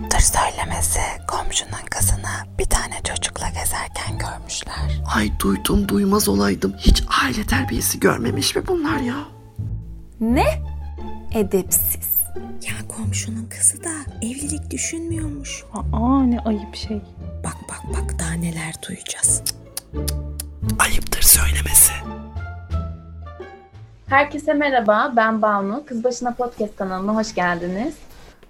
Ayıptır söylemesi komşunun kızını bir tane çocukla gezerken görmüşler. Ay duydum duymaz olaydım. Hiç aile terbiyesi görmemiş mi bunlar ya? Ne? Edepsiz. Ya komşunun kızı da evlilik düşünmüyormuş. Aa ne ayıp şey. Bak bak bak daha neler duyacağız. Ayıptır söylemesi. Herkese merhaba, ben Banu. Kız Başına Podcast kanalına hoş geldiniz.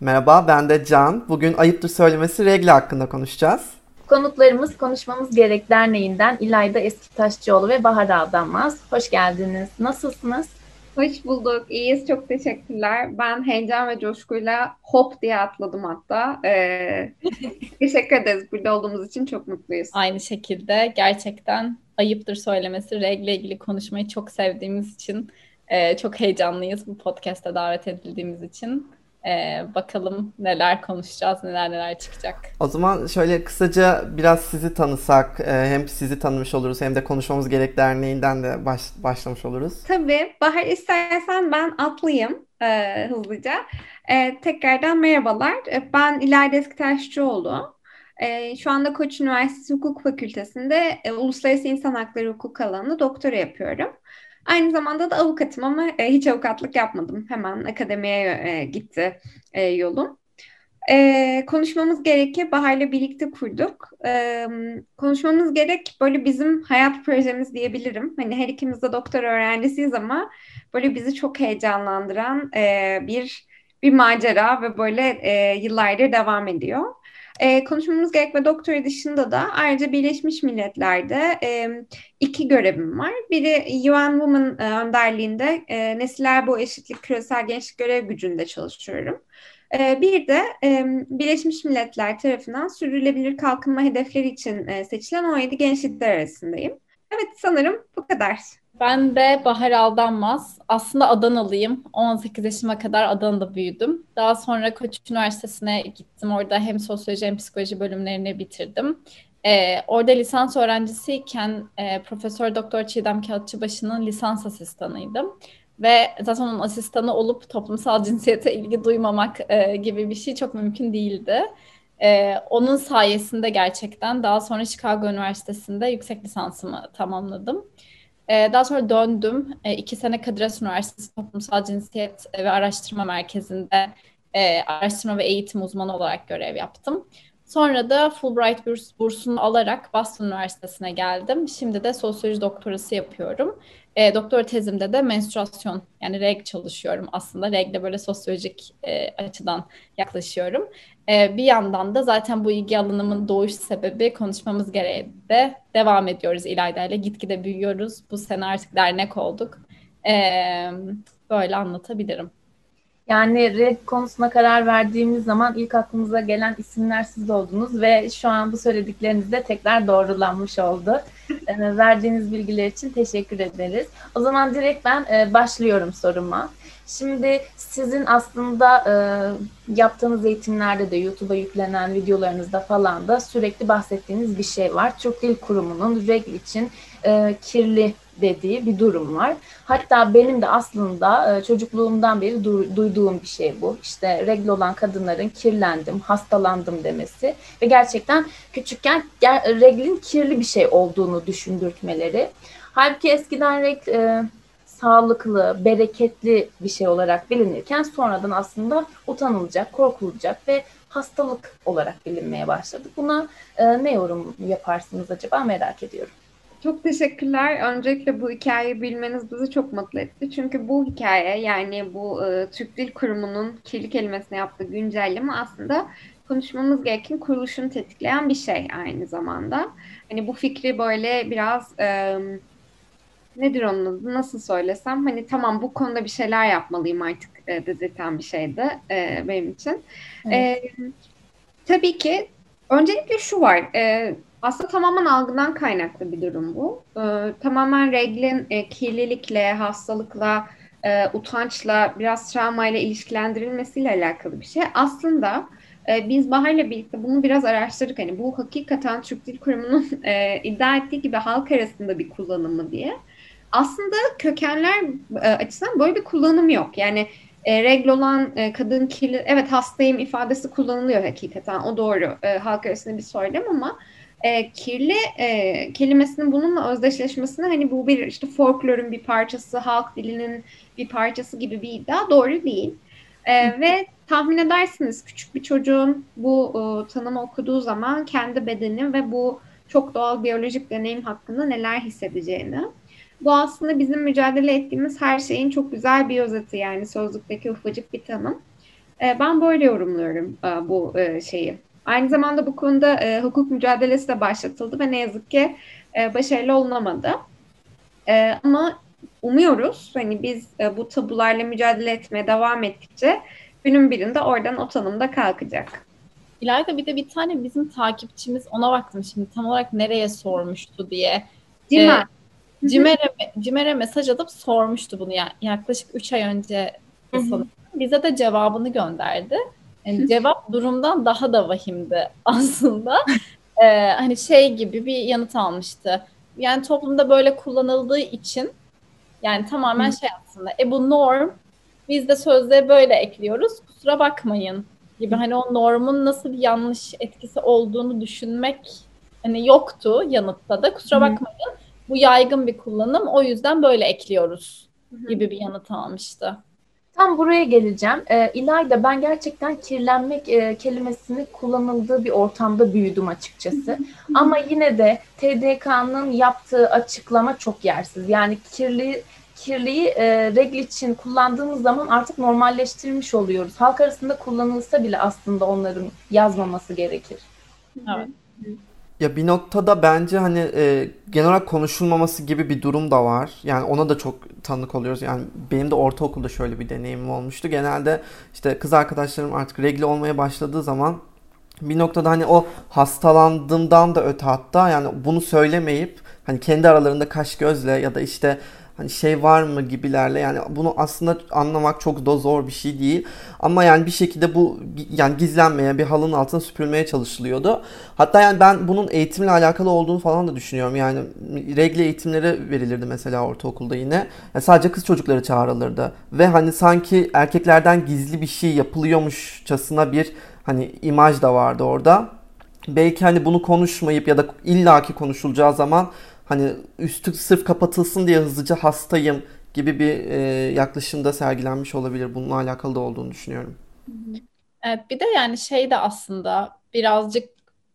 Merhaba ben de Can. Bugün ayıptır söylemesi regli hakkında konuşacağız. Konuklarımız Konuşmamız Gerek Derneği'nden İlayda Eskitaşçıoğlu ve Bahar Aldanmaz. Hoş geldiniz. Nasılsınız? Hoş bulduk. İyiyiz. Çok teşekkürler. Ben heyecan ve coşkuyla hop diye atladım hatta. Ee, teşekkür ederiz. Burada olduğumuz için çok mutluyuz. Aynı şekilde gerçekten ayıptır söylemesi regle ilgili konuşmayı çok sevdiğimiz için e, çok heyecanlıyız bu podcast'a davet edildiğimiz için. E, bakalım neler konuşacağız, neler neler çıkacak. O zaman şöyle kısaca biraz sizi tanısak, e, hem sizi tanımış oluruz hem de Konuşmamız Gerek Derneği'nden de baş, başlamış oluruz. Tabii. Bahar istersen ben atlayayım e, hızlıca. E, tekrardan merhabalar. E, ben İlayda Eskitaşçıoğlu. E, şu anda Koç Üniversitesi Hukuk Fakültesi'nde e, Uluslararası İnsan Hakları Hukuk alanında doktora yapıyorum. Aynı zamanda da avukatım ama e, hiç avukatlık yapmadım. Hemen akademiye e, gitti e, yolum. E, konuşmamız gereki Bahar'la birlikte kurduk. E, konuşmamız gerek böyle bizim hayat projemiz diyebilirim. Hani her ikimiz de doktor öğrencisiyiz ama böyle bizi çok heyecanlandıran e, bir bir macera ve böyle e, yıllardır devam ediyor. E, konuşmamız gerek ve doktora dışında da ayrıca Birleşmiş Milletler'de e, iki görevim var. Biri UN Women e, önderliğinde e, Nesiller Bu Eşitlik Küresel Gençlik Görev Gücü'nde çalışıyorum. E, bir de Birleşmiş Milletler tarafından sürdürülebilir kalkınma hedefleri için e, seçilen 17 genç lider arasındayım. Evet sanırım bu kadar. Ben de Bahar Aldanmaz. Aslında Adanalıyım. 18 yaşıma kadar Adana'da büyüdüm. Daha sonra Koç Üniversitesi'ne gittim. Orada hem sosyoloji hem psikoloji bölümlerini bitirdim. Ee, orada lisans öğrencisiyken e, Profesör Doktor Çiğdem Kağıtçıbaşı'nın lisans asistanıydım. Ve zaten onun asistanı olup toplumsal cinsiyete ilgi duymamak e, gibi bir şey çok mümkün değildi. E, onun sayesinde gerçekten daha sonra Chicago Üniversitesi'nde yüksek lisansımı tamamladım. Daha sonra döndüm. İki sene Kadir Üniversitesi Toplumsal Cinsiyet ve Araştırma Merkezi'nde araştırma ve eğitim uzmanı olarak görev yaptım. Sonra da Fulbright burs, bursunu alarak Boston Üniversitesi'ne geldim. Şimdi de sosyoloji doktorası yapıyorum. E, doktora tezimde de menstruasyon yani reg çalışıyorum aslında. Regle böyle sosyolojik e, açıdan yaklaşıyorum. E, bir yandan da zaten bu ilgi alanımın doğuş sebebi konuşmamız gereği de devam ediyoruz İlayda ile. Gitgide büyüyoruz. Bu sene artık dernek olduk. E, böyle anlatabilirim. Yani reg konusuna karar verdiğimiz zaman ilk aklımıza gelen isimler siz oldunuz ve şu an bu söyledikleriniz de tekrar doğrulanmış oldu. E, verdiğiniz bilgiler için teşekkür ederiz. O zaman direkt ben e, başlıyorum soruma. Şimdi sizin aslında e, yaptığınız eğitimlerde de YouTube'a yüklenen videolarınızda falan da sürekli bahsettiğiniz bir şey var. Türk Dil Kurumu'nun regl için e, kirli dediği bir durum var. Hatta benim de aslında e, çocukluğumdan beri du- duyduğum bir şey bu. İşte regl olan kadınların kirlendim, hastalandım demesi ve gerçekten küçükken reglin kirli bir şey olduğunu düşündürtmeleri. Halbuki eskiden regl e, sağlıklı, bereketli bir şey olarak bilinirken sonradan aslında utanılacak, korkulacak ve hastalık olarak bilinmeye başladı. Buna e, ne yorum yaparsınız acaba merak ediyorum. Çok teşekkürler. Öncelikle bu hikayeyi bilmeniz bizi çok mutlu etti. Çünkü bu hikaye yani bu e, Türk Dil Kurumu'nun kirli kelimesine yaptığı güncelleme aslında konuşmamız gereken kuruluşunu tetikleyen bir şey aynı zamanda. Hani bu fikri böyle biraz e, nedir onun adı nasıl söylesem hani tamam bu konuda bir şeyler yapmalıyım artık e, dedirten bir şeydi e, benim için. Evet. E, tabii ki öncelikle şu var e, aslında tamamen algıdan kaynaklı bir durum bu. E, tamamen reglin e, kirlilikle, hastalıkla, e, utançla, biraz travmayla ilişkilendirilmesiyle alakalı bir şey. Aslında e, biz Bahar'la birlikte bunu biraz araştırdık. Hani bu hakikaten Türk Dil Kurumu'nun e, iddia ettiği gibi halk arasında bir kullanımı diye. Aslında kökenler e, açısından böyle bir kullanım yok. Yani E, regl olan e, kadın kirli, evet hastayım ifadesi kullanılıyor hakikaten. O doğru. E, halk arasında bir söylem ama e, kirli e, kelimesinin bununla özdeşleşmesine hani bu bir işte folklorun bir parçası, halk dilinin bir parçası gibi bir iddia doğru değil. E, ve tahmin edersiniz küçük bir çocuğun bu e, tanımı okuduğu zaman kendi bedeni ve bu çok doğal biyolojik deneyim hakkında neler hissedeceğini. Bu aslında bizim mücadele ettiğimiz her şeyin çok güzel bir özeti yani sözlükteki ufacık bir tanım. E, ben böyle yorumluyorum e, bu e, şeyi. Aynı zamanda bu konuda e, hukuk mücadelesi de başlatıldı ve ne yazık ki e, başarılı olunamadı. E, ama umuyoruz hani biz e, bu tabularla mücadele etmeye devam ettikçe günün birinde oradan o tanım da kalkacak. İlayda bir de bir tane bizim takipçimiz ona baktım şimdi tam olarak nereye sormuştu diye. Mi? Ee, Cimer'e, Cimer'e mesaj atıp sormuştu bunu yani yaklaşık 3 ay önce sanırım. Bize de cevabını gönderdi. Yani cevap durumdan daha da vahimdi aslında. Ee, hani şey gibi bir yanıt almıştı. Yani toplumda böyle kullanıldığı için yani tamamen şey aslında. E bu norm biz de sözde böyle ekliyoruz. Kusura bakmayın gibi hani o normun nasıl bir yanlış etkisi olduğunu düşünmek hani yoktu yanıtta da. Kusura bakmayın. Bu yaygın bir kullanım. O yüzden böyle ekliyoruz gibi bir yanıt almıştı. Tam buraya geleceğim. Ee, İlayda ben gerçekten kirlenmek e, kelimesini kullanıldığı bir ortamda büyüdüm açıkçası. Ama yine de TDK'nın yaptığı açıklama çok yersiz. Yani kirli kirliyi e, regl için kullandığımız zaman artık normalleştirmiş oluyoruz. Halk arasında kullanılsa bile aslında onların yazmaması gerekir. Evet. Ya bir noktada bence hani e, genel olarak konuşulmaması gibi bir durum da var. Yani ona da çok tanık oluyoruz. Yani benim de ortaokulda şöyle bir deneyimim olmuştu. Genelde işte kız arkadaşlarım artık regl olmaya başladığı zaman bir noktada hani o hastalandığımdan da öte hatta yani bunu söylemeyip hani kendi aralarında kaş gözle ya da işte hani şey var mı gibilerle yani bunu aslında anlamak çok da zor bir şey değil. Ama yani bir şekilde bu yani gizlenmeye bir halının altına süpürülmeye çalışılıyordu. Hatta yani ben bunun eğitimle alakalı olduğunu falan da düşünüyorum. Yani regle eğitimleri verilirdi mesela ortaokulda yine. Yani sadece kız çocukları çağrılırdı. Ve hani sanki erkeklerden gizli bir şey yapılıyormuşçasına bir hani imaj da vardı orada. Belki hani bunu konuşmayıp ya da illaki konuşulacağı zaman hani üstü sırf kapatılsın diye hızlıca hastayım gibi bir e, yaklaşımda sergilenmiş olabilir. Bununla alakalı da olduğunu düşünüyorum. Evet bir de yani şey de aslında birazcık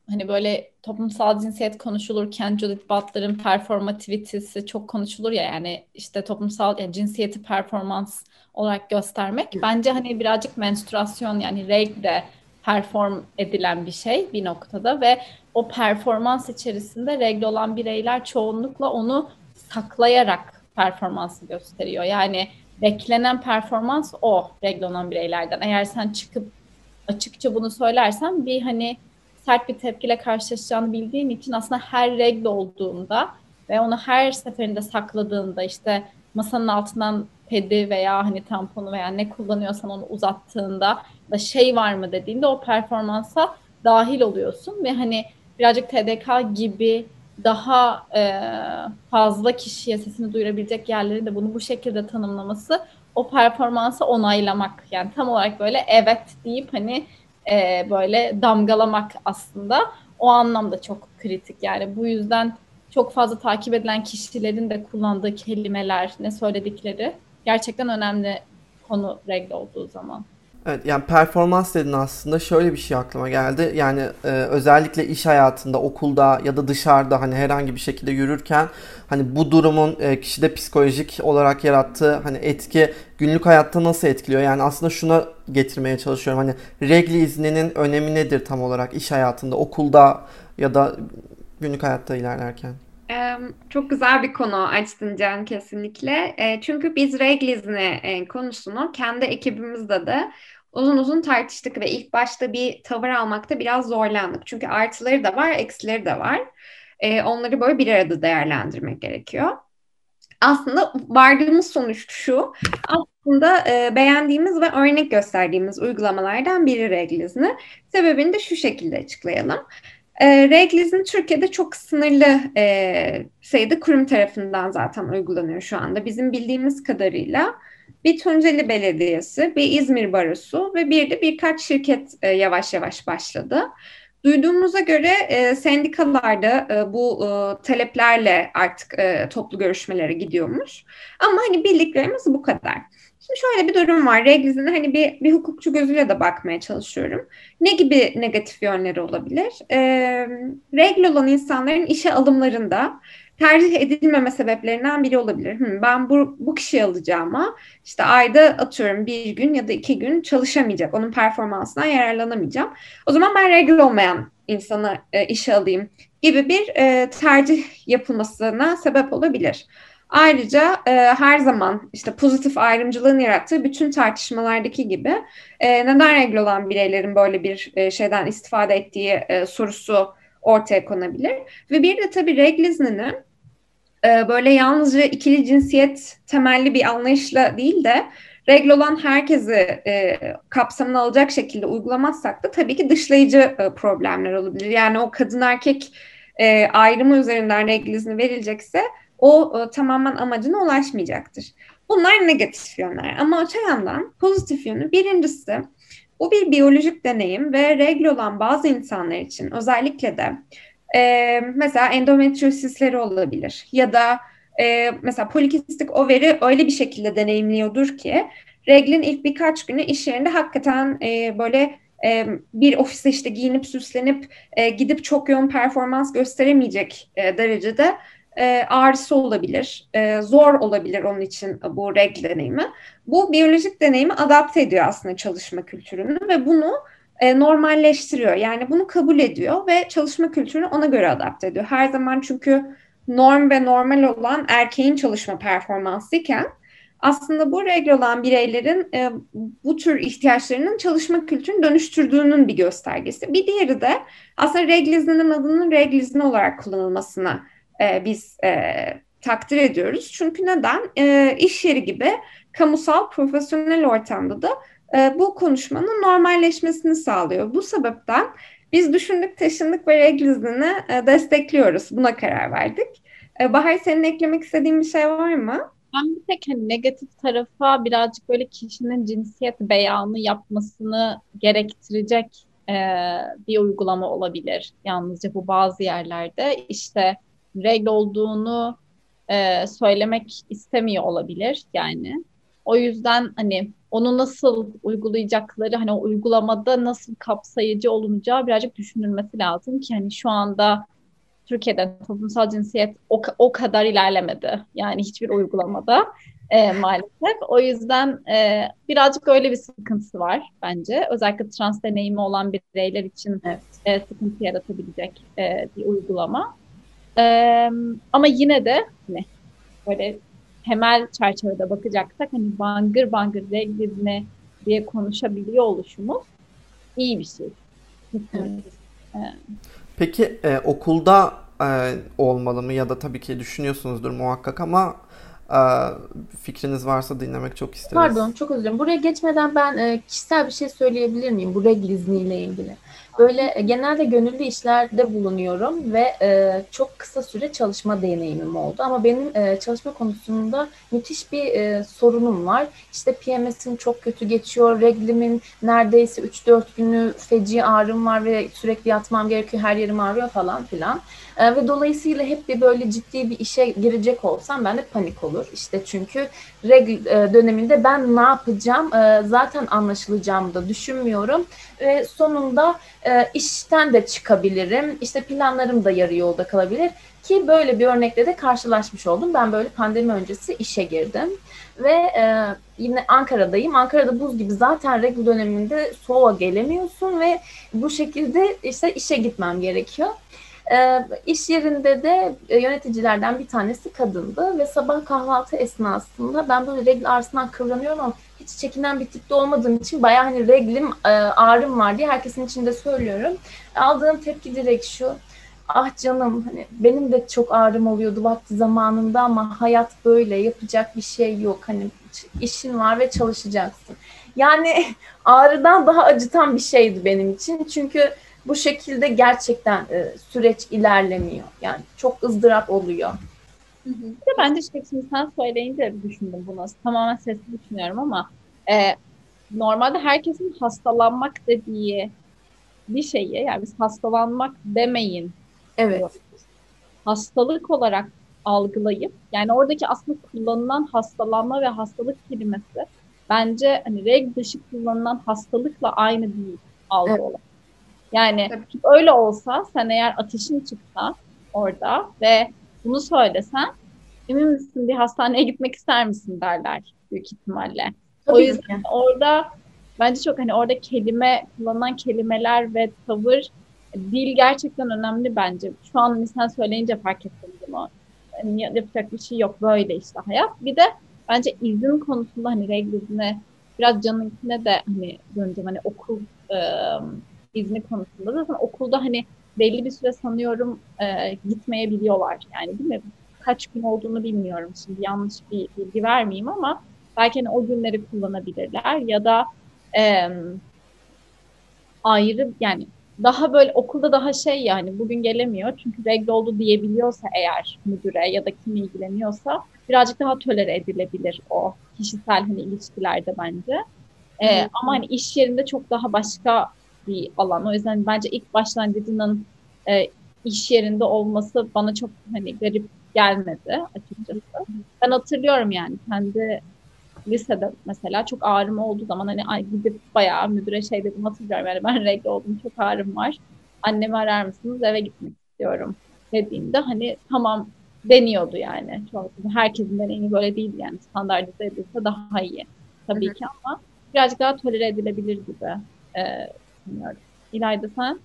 hani böyle toplumsal cinsiyet konuşulurken Judith Butler'ın performativitesi çok konuşulur ya yani işte toplumsal yani cinsiyeti performans olarak göstermek. Bence hani birazcık menstruasyon yani reg de perform edilen bir şey bir noktada ve o performans içerisinde regle olan bireyler çoğunlukla onu saklayarak performansı gösteriyor. Yani beklenen performans o regle olan bireylerden. Eğer sen çıkıp açıkça bunu söylersen bir hani sert bir tepkiyle karşılaşacağını bildiğin için aslında her regle olduğunda ve onu her seferinde sakladığında işte masanın altından pedi veya hani tamponu veya ne kullanıyorsan onu uzattığında da şey var mı dediğinde o performansa dahil oluyorsun ve hani birazcık TDK gibi daha e, fazla kişiye sesini duyurabilecek yerlerin de bunu bu şekilde tanımlaması o performansı onaylamak. Yani tam olarak böyle evet deyip hani e, böyle damgalamak aslında. O anlamda çok kritik. Yani bu yüzden çok fazla takip edilen kişilerin de kullandığı kelimeler ne söyledikleri gerçekten önemli konu regle olduğu zaman. Evet yani performans dedin aslında şöyle bir şey aklıma geldi. Yani e, özellikle iş hayatında, okulda ya da dışarıda hani herhangi bir şekilde yürürken hani bu durumun e, kişide psikolojik olarak yarattığı hani etki günlük hayatta nasıl etkiliyor? Yani aslında şuna getirmeye çalışıyorum. Hani regli izninin önemi nedir tam olarak iş hayatında, okulda ya da günlük hayatta ilerlerken? Çok güzel bir konu açtın Can kesinlikle. Çünkü biz regl izni konusunu kendi ekibimizde de uzun uzun tartıştık ve ilk başta bir tavır almakta biraz zorlandık. Çünkü artıları da var, eksileri de var. Onları böyle bir arada değerlendirmek gerekiyor. Aslında vardığımız sonuç şu. Aslında beğendiğimiz ve örnek gösterdiğimiz uygulamalardan biri regl izni. Sebebini de şu şekilde açıklayalım. E, Regliz'in Türkiye'de çok sınırlı e, sayıda kurum tarafından zaten uygulanıyor şu anda. Bizim bildiğimiz kadarıyla bir Tunceli Belediyesi, bir İzmir Barosu ve bir de birkaç şirket e, yavaş yavaş başladı. Duyduğumuza göre e, sendikalarda e, bu e, taleplerle artık e, toplu görüşmelere gidiyormuş. Ama hani bildiklerimiz bu kadar. Şimdi şöyle bir durum var. Regliz'in hani bir, bir hukukçu gözüyle de bakmaya çalışıyorum. Ne gibi negatif yönleri olabilir? E, regl olan insanların işe alımlarında tercih edilmeme sebeplerinden biri olabilir. Hı, ben bu, bu kişiyi alacağıma işte ayda atıyorum bir gün ya da iki gün çalışamayacak. Onun performansından yararlanamayacağım. O zaman ben regl olmayan insanı e, işe alayım gibi bir e, tercih yapılmasına sebep olabilir. Ayrıca e, her zaman işte pozitif ayrımcılığın yarattığı bütün tartışmalardaki gibi e, neden regl olan bireylerin böyle bir e, şeyden istifade ettiği e, sorusu ortaya konabilir. Ve bir de tabii regl izninin e, böyle yalnızca ikili cinsiyet temelli bir anlayışla değil de regl olan herkesi e, kapsamına alacak şekilde uygulamazsak da tabii ki dışlayıcı e, problemler olabilir. Yani o kadın erkek e, ayrımı üzerinden regl izni verilecekse o e, tamamen amacına ulaşmayacaktır. Bunlar negatif yönler ama öte yandan pozitif yönü birincisi bu bir biyolojik deneyim ve regl olan bazı insanlar için özellikle de e, mesela endometriosisleri olabilir ya da e, mesela polikistik overi öyle bir şekilde deneyimliyordur ki reglin ilk birkaç günü iş yerinde hakikaten e, böyle e, bir ofiste işte giyinip süslenip e, gidip çok yoğun performans gösteremeyecek e, derecede e, ağrısı olabilir, e, zor olabilir onun için bu regl deneyimi. Bu biyolojik deneyimi adapte ediyor aslında çalışma kültürünü ve bunu e, normalleştiriyor. Yani bunu kabul ediyor ve çalışma kültürünü ona göre adapte ediyor. Her zaman çünkü norm ve normal olan erkeğin çalışma performansı iken aslında bu regl olan bireylerin e, bu tür ihtiyaçlarının çalışma kültürünü dönüştürdüğünün bir göstergesi. Bir diğeri de aslında regl izninin adının regl olarak kullanılmasına e, biz e, takdir ediyoruz. Çünkü neden? E, iş yeri gibi kamusal, profesyonel ortamda da e, bu konuşmanın normalleşmesini sağlıyor. Bu sebepten biz düşündük, taşındık ve regl iznini e, destekliyoruz. Buna karar verdik. E, Bahar senin eklemek istediğin bir şey var mı? Ben bir tek hani negatif tarafa birazcık böyle kişinin cinsiyet beyanı yapmasını gerektirecek e, bir uygulama olabilir. Yalnızca bu bazı yerlerde işte regl olduğunu e, söylemek istemiyor olabilir yani. O yüzden hani onu nasıl uygulayacakları hani o uygulamada nasıl kapsayıcı olunacağı birazcık düşünülmesi lazım ki hani şu anda Türkiye'de toplumsal cinsiyet o, o kadar ilerlemedi. Yani hiçbir uygulamada e, maalesef. O yüzden e, birazcık öyle bir sıkıntısı var bence. Özellikle trans deneyimi olan bireyler için evet. e, sıkıntı yaratabilecek e, bir uygulama. E, ama yine de hani böyle temel çerçevede bakacaksak hani bangır bangır reglizmi diye konuşabiliyor oluşumuz iyi bir şey. Evet. Peki e, okulda e, olmalı mı ya da tabii ki düşünüyorsunuzdur muhakkak ama e, fikriniz varsa dinlemek çok isteriz. Pardon çok özür dilerim. Buraya geçmeden ben e, kişisel bir şey söyleyebilir miyim bu regl izniyle ilgili? Böyle e, genelde gönüllü işlerde bulunuyorum ve e, çok kısa süre çalışma deneyimim oldu. Ama benim e, çalışma konusunda müthiş bir e, sorunum var. İşte PMS'im çok kötü geçiyor, reglimin neredeyse 3-4 günü feci ağrım var ve sürekli yatmam gerekiyor, her yerim ağrıyor falan filan. E, ve dolayısıyla hep bir böyle ciddi bir işe girecek olsam ben de panik olur. İşte çünkü regl e, döneminde ben ne yapacağım e, zaten anlaşılacağımı da düşünmüyorum. Ve sonunda işten de çıkabilirim. İşte planlarım da yarı yolda kalabilir. Ki böyle bir örnekle de karşılaşmış oldum. Ben böyle pandemi öncesi işe girdim. Ve e, yine Ankara'dayım. Ankara'da buz gibi zaten regl döneminde soğuğa gelemiyorsun ve bu şekilde işte işe gitmem gerekiyor. E, iş yerinde de e, yöneticilerden bir tanesi kadındı ve sabah kahvaltı esnasında ben böyle regl ağrısından kıvranıyorum ama hiç çekinen bir tipte olmadığım için bayağı hani reglim e, ağrım var diye herkesin içinde söylüyorum. Aldığım tepki direkt şu. Ah canım hani benim de çok ağrım oluyordu vakti zamanında ama hayat böyle yapacak bir şey yok. Hani işin var ve çalışacaksın. Yani ağrıdan daha acıtan bir şeydi benim için. Çünkü bu şekilde gerçekten e, süreç ilerlemiyor. Yani çok ızdırap oluyor. Bir de bence şey, şimdi sen söyleyince düşündüm bunu. Tamamen sesli düşünüyorum ama e, normalde herkesin hastalanmak dediği bir şeyi yani biz hastalanmak demeyin Evet. hastalık olarak algılayıp yani oradaki aslında kullanılan hastalanma ve hastalık kelimesi bence hani reg dışı kullanılan hastalıkla aynı değil algı Evet. olarak. Yani Tabii. öyle olsa sen eğer ateşin çıksa orada ve bunu söylesen emin misin bir hastaneye gitmek ister misin derler büyük ihtimalle. o Tabii yüzden ki. orada bence çok hani orada kelime kullanılan kelimeler ve tavır dil gerçekten önemli bence. Şu an hani sen söyleyince fark ettim bunu. Hani yapacak bir şey yok böyle işte hayat. Bir de bence izin konusunda hani regl biraz canınkine de hani döneceğim hani okul e, izni konusunda zaten okulda hani belli bir süre sanıyorum e, gitmeyebiliyorlar yani değil mi? Kaç gün olduğunu bilmiyorum şimdi yanlış bir bilgi vermeyeyim ama belki hani o günleri kullanabilirler ya da e, ayrı yani daha böyle okulda daha şey yani bugün gelemiyor çünkü regl oldu diyebiliyorsa eğer müdüre ya da kim ilgileniyorsa birazcık daha tolere edilebilir o kişisel hani ilişkilerde bence. Ee, ama hani iş yerinde çok daha başka bir alan. O yüzden bence ilk başlangıcının e, iş yerinde olması bana çok hani garip gelmedi açıkçası. Ben hatırlıyorum yani kendi lisede mesela çok ağrım olduğu zaman hani ay gidip bayağı müdüre şey dedim hatırlıyorum yani ben regl oldum çok ağrım var. Annemi arar mısınız eve gitmek istiyorum dediğimde hani tamam deniyordu yani. Çok, herkesin deneyimi böyle değil yani standartize edilse daha iyi tabii ki ama birazcık daha tolere edilebilir gibi e, düşünüyorum. İlayda sen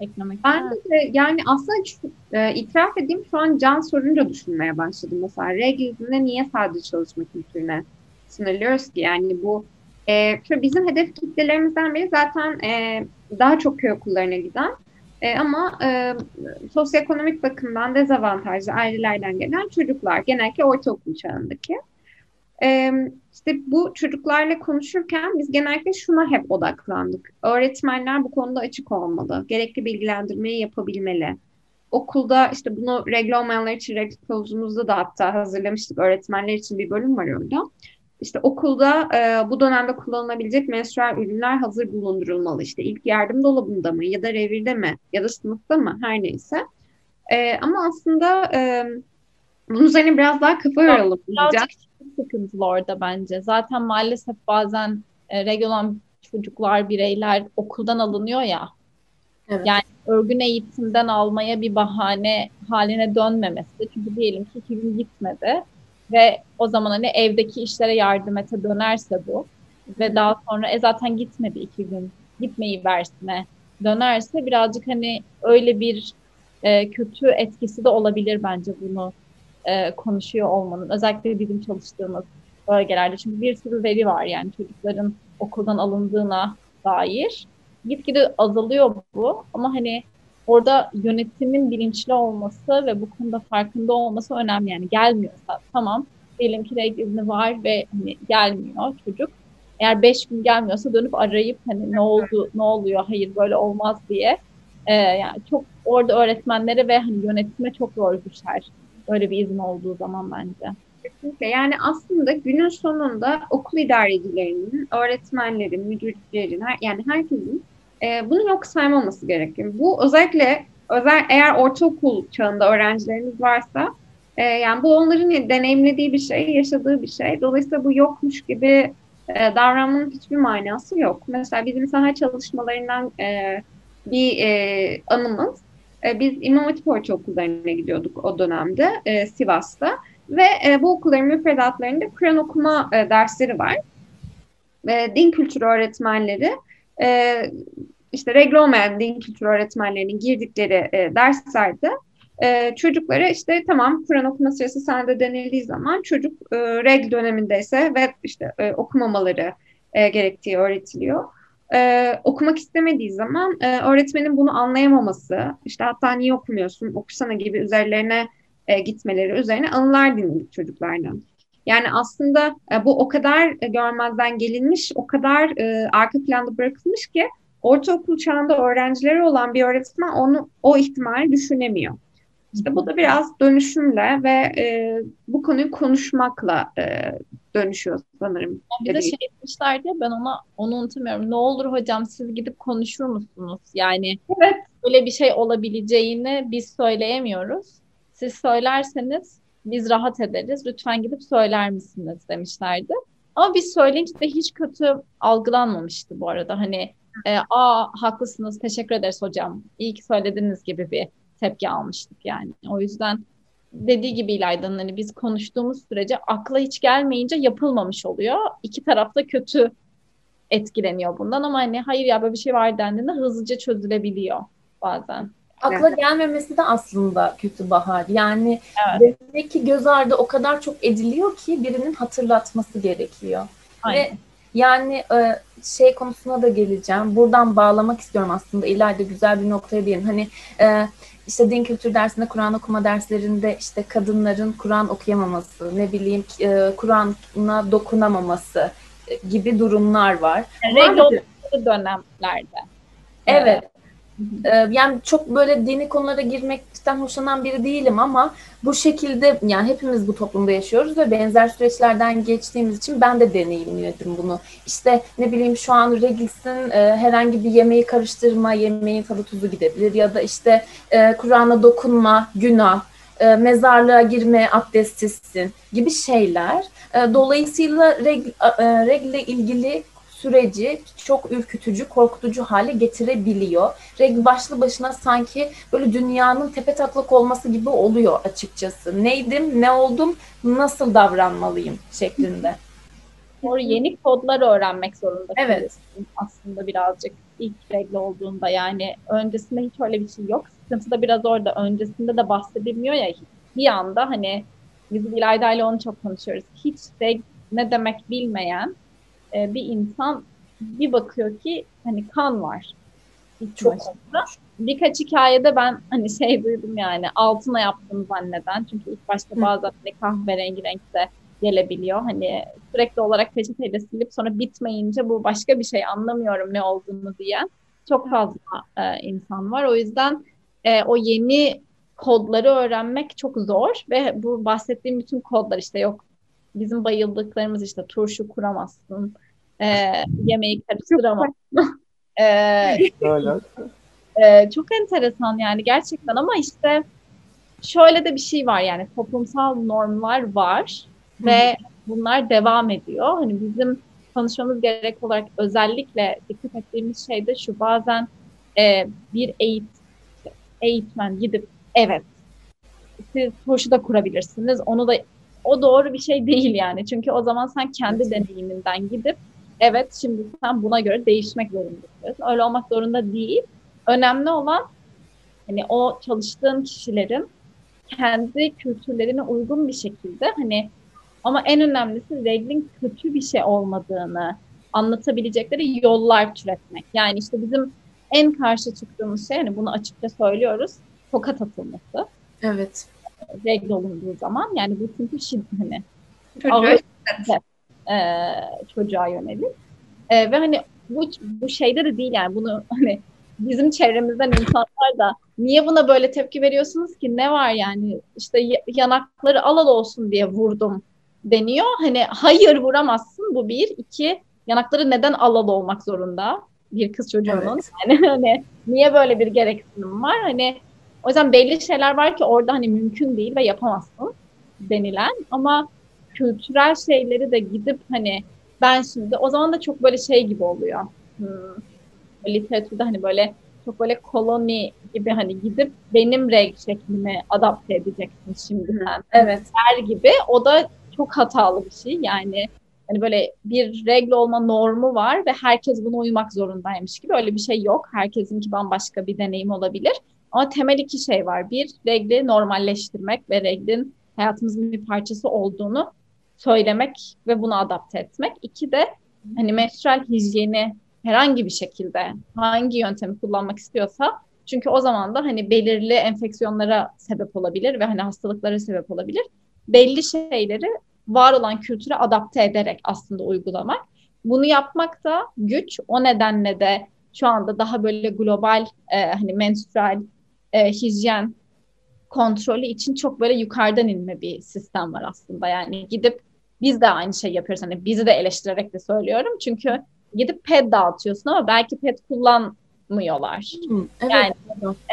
eklemek Ben de yani aslında şu, e, itiraf edeyim şu an can sorunca düşünmeye başladım. Mesela regl izninde niye sadece çalışma kültürüne sınırlıyoruz ki? Yani bu e, şu bizim hedef kitlelerimizden biri zaten e, daha çok köy okullarına giden e, ama e, sosyoekonomik bakımdan dezavantajlı ailelerden gelen çocuklar genellikle ortaokul çağındaki. E, işte bu çocuklarla konuşurken biz genellikle şuna hep odaklandık. Öğretmenler bu konuda açık olmalı. Gerekli bilgilendirmeyi yapabilmeli. Okulda işte bunu regl olmayanlar için regl kılavuzumuzda da hatta hazırlamıştık. Öğretmenler için bir bölüm var orada. İşte okulda e, bu dönemde kullanılabilecek menstrual ürünler hazır bulundurulmalı. İşte ilk yardım dolabında mı ya da revirde mi ya da sınıfta mı her neyse. E, ama aslında e, bunun üzerine biraz daha kafa yoralım. Birazcık sıkıntılı orada bence. Zaten maalesef bazen e, regl olan çocuklar, bireyler okuldan alınıyor ya. Evet. Yani örgün eğitimden almaya bir bahane haline dönmemesi. Çünkü diyelim ki iki gün gitmedi ve o zaman hani evdeki işlere yardım ete dönerse bu ve daha sonra e zaten gitmedi iki gün gitmeyi versine dönerse birazcık hani öyle bir e, kötü etkisi de olabilir bence bunu e, konuşuyor olmanın. Özellikle bizim çalıştığımız bölgelerde. Çünkü bir sürü veri var yani çocukların okuldan alındığına dair. Gitgide azalıyor bu ama hani orada yönetimin bilinçli olması ve bu konuda farkında olması önemli. Yani gelmiyorsa tamam diyelim ki regl izni var ve hani gelmiyor çocuk. Eğer beş gün gelmiyorsa dönüp arayıp hani ne oldu, ne oluyor, hayır böyle olmaz diye. Ee, yani çok orada öğretmenlere ve hani yönetime çok zor düşer. Böyle bir izin olduğu zaman bence. Kesinlikle. Yani aslında günün sonunda okul idarecilerinin, öğretmenlerin, müdürlerin, her, yani herkesin e, bunu yok saymaması gerekiyor. Bu özellikle özel eğer ortaokul çağında öğrencileriniz varsa e, yani bu onların deneyimlediği bir şey, yaşadığı bir şey. Dolayısıyla bu yokmuş gibi e, davranmanın hiçbir manası yok. Mesela bizim saha çalışmalarından e, bir e, anımız. E, biz İmam Hatip Ortaokullarına gidiyorduk o dönemde e, Sivas'ta. Ve e, bu okulların müfredatlarında Kur'an okuma e, dersleri var. E, din kültürü öğretmenleri e, işte regl olmayan din kültürü öğretmenlerinin girdikleri e, derslerde e, çocuklara işte tamam Kur'an okuma sırası sende denildiği zaman çocuk e, regl dönemindeyse ve işte e, okumamaları e, gerektiği öğretiliyor. Ee, okumak istemediği zaman e, öğretmenin bunu anlayamaması, işte hatta niye okumuyorsun, okusana gibi üzerlerine e, gitmeleri üzerine anılar dinledik çocuklardan. Yani aslında e, bu o kadar e, görmezden gelinmiş, o kadar e, arka planda bırakılmış ki ortaokul çağında öğrencileri olan bir öğretmen onu o ihtimali düşünemiyor. İşte bu da biraz dönüşümle ve e, bu konuyu konuşmakla e, dönüşüyor sanırım. Bir de şey demişlerdi ya ben ona onu unutamıyorum. Ne olur hocam siz gidip konuşur musunuz? Yani Evet. böyle bir şey olabileceğini biz söyleyemiyoruz. Siz söylerseniz biz rahat ederiz. Lütfen gidip söyler misiniz demişlerdi. Ama biz söyleyince de hiç kötü algılanmamıştı bu arada. Hani e, aa haklısınız teşekkür ederiz hocam. İyi ki söylediniz gibi bir tepki almıştık yani. O yüzden dediği gibi İlayda'nın hani biz konuştuğumuz sürece akla hiç gelmeyince yapılmamış oluyor. İki taraf da kötü etkileniyor bundan ama hani hayır ya böyle bir şey var dendiğinde hızlıca çözülebiliyor bazen. Akla gelmemesi de aslında kötü bahar. Yani demek ki göz ardı o kadar çok ediliyor ki birinin hatırlatması gerekiyor. Aynen. Ve yani e, şey konusuna da geleceğim. Buradan bağlamak istiyorum aslında. İleride güzel bir noktaya diyelim. Hani e, işte din kültür dersinde, Kur'an okuma derslerinde işte kadınların Kur'an okuyamaması, ne bileyim e, Kur'an'a dokunamaması gibi durumlar var. Yani oldukları dönemlerde. Evet. Ee, Yani çok böyle dini konulara girmekten hoşlanan biri değilim ama bu şekilde yani hepimiz bu toplumda yaşıyoruz ve benzer süreçlerden geçtiğimiz için ben de deneyimledim bunu. İşte ne bileyim şu an Regis'in e, herhangi bir yemeği karıştırma, yemeğin tadı tuzu gidebilir ya da işte e, Kur'an'a dokunma, günah, e, mezarlığa girme, abdestsizsin gibi şeyler. E, dolayısıyla regl, e, regle ilgili süreci çok ürkütücü, korkutucu hale getirebiliyor. Regl başlı başına sanki böyle dünyanın tepe taklak olması gibi oluyor açıkçası. Neydim, ne oldum, nasıl davranmalıyım şeklinde. Doğru yeni kodlar öğrenmek zorunda Evet. aslında birazcık ilk regl olduğunda yani öncesinde hiç öyle bir şey yok. Sıkıntı da biraz orada. Öncesinde de bahsedilmiyor ya bir anda hani biz İlayda ile onu çok konuşuyoruz. Hiç regl ne demek bilmeyen e, bir insan bir bakıyor ki hani kan var. Çok başında. Birkaç hikayede ben hani şey duydum yani altına yaptığını zanneden. Çünkü ilk başta bazen hani kahverengi renkte gelebiliyor. Hani sürekli olarak peçeteyle silip sonra bitmeyince bu başka bir şey anlamıyorum ne olduğunu diyen çok fazla e, insan var. O yüzden e, o yeni kodları öğrenmek çok zor ve bu bahsettiğim bütün kodlar işte yok bizim bayıldıklarımız işte turşu kuramazsın, e, yemeği karıştıramazsın. E, ee, çok enteresan yani gerçekten ama işte şöyle de bir şey var yani toplumsal normlar var ve bunlar devam ediyor. Hani bizim konuşmamız gerek olarak özellikle dikkat ettiğimiz şey de şu bazen e, bir eğit, eğitmen gidip evet siz hoşu da kurabilirsiniz onu da o doğru bir şey değil yani. Çünkü o zaman sen kendi deneyiminden gidip evet şimdi sen buna göre değişmek zorundasın. Öyle olmak zorunda değil. Önemli olan hani o çalıştığın kişilerin kendi kültürlerine uygun bir şekilde hani ama en önemlisi reglin kötü bir şey olmadığını anlatabilecekleri yollar türetmek. Yani işte bizim en karşı çıktığımız şey hani bunu açıkça söylüyoruz. Tokat atılması. Evet. Regl olunduğu zaman yani bu çünkü şiddet hani Çocuğu ağır şiddet, e, çocuğa yönelik. E, ve hani bu, bu şeyde de değil yani bunu hani bizim çevremizden insanlar da niye buna böyle tepki veriyorsunuz ki ne var yani işte yanakları alal olsun diye vurdum deniyor. Hani hayır vuramazsın bu bir. iki yanakları neden alal olmak zorunda bir kız çocuğunun? Yani hani niye böyle bir gereksinim var? Hani o yüzden belli şeyler var ki orada hani mümkün değil ve yapamazsın denilen ama kültürel şeyleri de gidip hani ben şimdi o zaman da çok böyle şey gibi oluyor. Hmm, literatürde hani böyle çok böyle koloni gibi hani gidip benim renk şeklimi adapte edeceksin şimdi sen Evet. der gibi o da çok hatalı bir şey yani hani böyle bir regl olma normu var ve herkes buna uymak zorundaymış gibi öyle bir şey yok. Herkesinki bambaşka bir deneyim olabilir. Ama temel iki şey var. Bir, regli normalleştirmek ve reglin hayatımızın bir parçası olduğunu söylemek ve bunu adapte etmek. İki de hani menstrual hijyeni herhangi bir şekilde hangi yöntemi kullanmak istiyorsa çünkü o zaman da hani belirli enfeksiyonlara sebep olabilir ve hani hastalıklara sebep olabilir. Belli şeyleri var olan kültüre adapte ederek aslında uygulamak. Bunu yapmak da güç. O nedenle de şu anda daha böyle global e, hani menstrual e, hijyen kontrolü için çok böyle yukarıdan inme bir sistem var aslında. Yani gidip biz de aynı şey yapıyoruz. Hani bizi de eleştirerek de söylüyorum. Çünkü gidip ped dağıtıyorsun ama belki ped kullanmıyorlar. Evet. Yani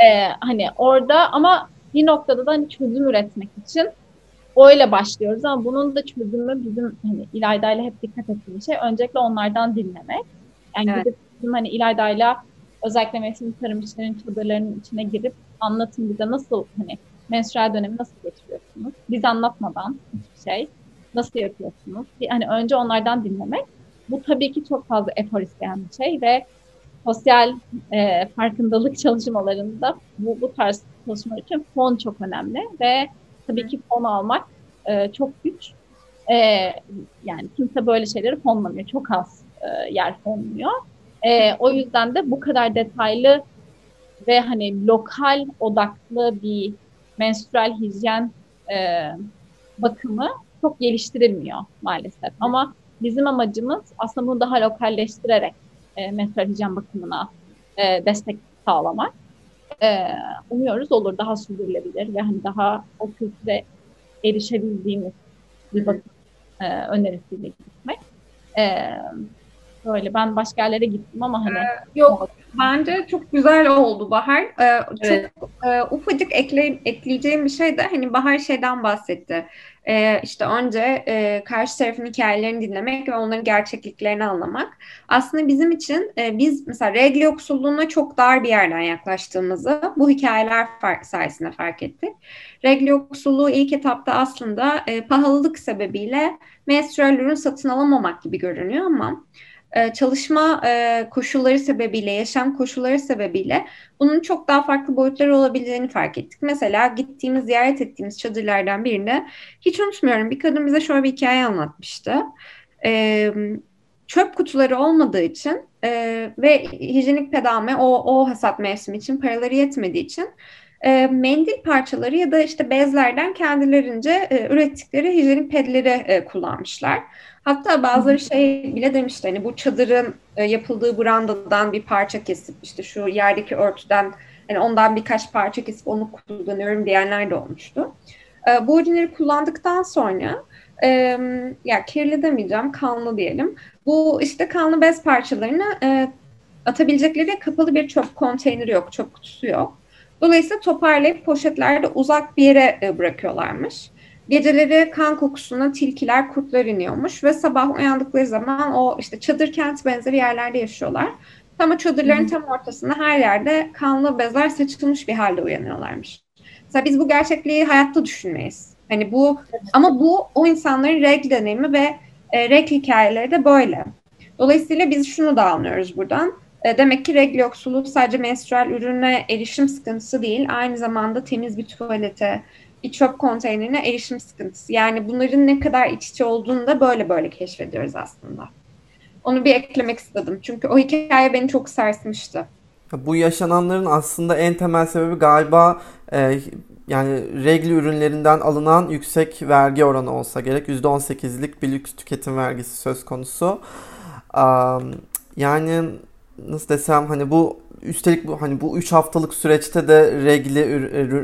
e, hani orada ama bir noktada da hani çözüm üretmek için öyle başlıyoruz ama bunun da çözümü bizim hani İlayda ile hep dikkat ettiğim şey öncelikle onlardan dinlemek. Yani Evet. gidip bizim hani İlayda'yla özellikle mevsim tarım işlerinin çadırlarının içine girip anlatın bize nasıl hani menstrual dönemi nasıl geçiriyorsunuz? Biz anlatmadan hiçbir şey nasıl yapıyorsunuz? Hani önce onlardan dinlemek. Bu tabii ki çok fazla efor isteyen bir şey ve sosyal e, farkındalık çalışmalarında bu, bu tarz çalışmalar için fon çok önemli ve tabii ki fon almak e, çok güç. E, yani kimse böyle şeyleri fonlamıyor. Çok az e, yer fonluyor. E, o yüzden de bu kadar detaylı ve hani lokal odaklı bir menstrual hijyen e, bakımı çok geliştirilmiyor maalesef. Ama bizim amacımız aslında bunu daha lokalleştirerek e, menstrual hijyen bakımına e, destek sağlamak. E, umuyoruz olur daha sürdürülebilir ve hani daha o kültüre erişebildiğimiz bir bakım e, önerisiyle gitmek. E, böyle ben başka yerlere gittim ama hani Yok bence çok güzel oldu Bahar. Ee, çok Evet. e, ufacık ekle, ekleyeceğim bir şey de hani Bahar şeyden bahsetti. Ee, işte önce e, karşı tarafın hikayelerini dinlemek ve onların gerçekliklerini anlamak. Aslında bizim için e, biz mesela regl yoksulluğuna çok dar bir yerden yaklaştığımızı bu hikayeler fark, sayesinde fark ettik. Regl yoksulluğu ilk etapta aslında e, pahalılık sebebiyle menstrual ürün satın alamamak gibi görünüyor ama e, çalışma e, koşulları sebebiyle, yaşam koşulları sebebiyle bunun çok daha farklı boyutları olabileceğini fark ettik. Mesela gittiğimiz, ziyaret ettiğimiz çadırlardan birinde hiç unutmuyorum bir kadın bize şöyle bir hikaye anlatmıştı. E, çöp kutuları olmadığı için e, ve hijyenik pedame o, o hasat mevsimi için paraları yetmediği için e, mendil parçaları ya da işte bezlerden kendilerince ürettikleri hijyenik pedleri kullanmışlar. Hatta bazıları şey bile demişti hani bu çadırın e, yapıldığı brandadan bir parça kesip işte şu yerdeki örtüden hani ondan birkaç parça kesip onu kullanıyorum diyenler de olmuştu. E, bu ürünleri kullandıktan sonra e, ya kirli demeyeceğim kanlı diyelim. Bu işte kanlı bez parçalarını e, atabilecekleri kapalı bir çöp konteyneri yok, çöp kutusu yok. Dolayısıyla toparlayıp poşetlerde uzak bir yere bırakıyorlarmış. Geceleri kan kokusuna tilkiler, kurtlar iniyormuş ve sabah uyandıkları zaman o işte çadır kent benzeri yerlerde yaşıyorlar. Ama çadırların tam ortasında her yerde kanlı bezler saçılmış bir halde uyanıyorlarmış. Mesela biz bu gerçekliği hayatta düşünmeyiz. Hani bu ama bu o insanların regl deneyimi ve e, regl hikayeleri de böyle. Dolayısıyla biz şunu da anlıyoruz buradan. E, demek ki regl yoksulluğu sadece menstrual ürüne erişim sıkıntısı değil, aynı zamanda temiz bir tuvalete, bir çöp konteynerine erişim sıkıntısı. Yani bunların ne kadar iç içe olduğunu da böyle böyle keşfediyoruz aslında. Onu bir eklemek istedim. Çünkü o hikaye beni çok sarsmıştı. Bu yaşananların aslında en temel sebebi galiba e, yani regl ürünlerinden alınan yüksek vergi oranı olsa gerek. %18'lik bir lüks tüketim vergisi söz konusu. Um, yani nasıl desem hani bu üstelik bu hani bu 3 haftalık süreçte de regli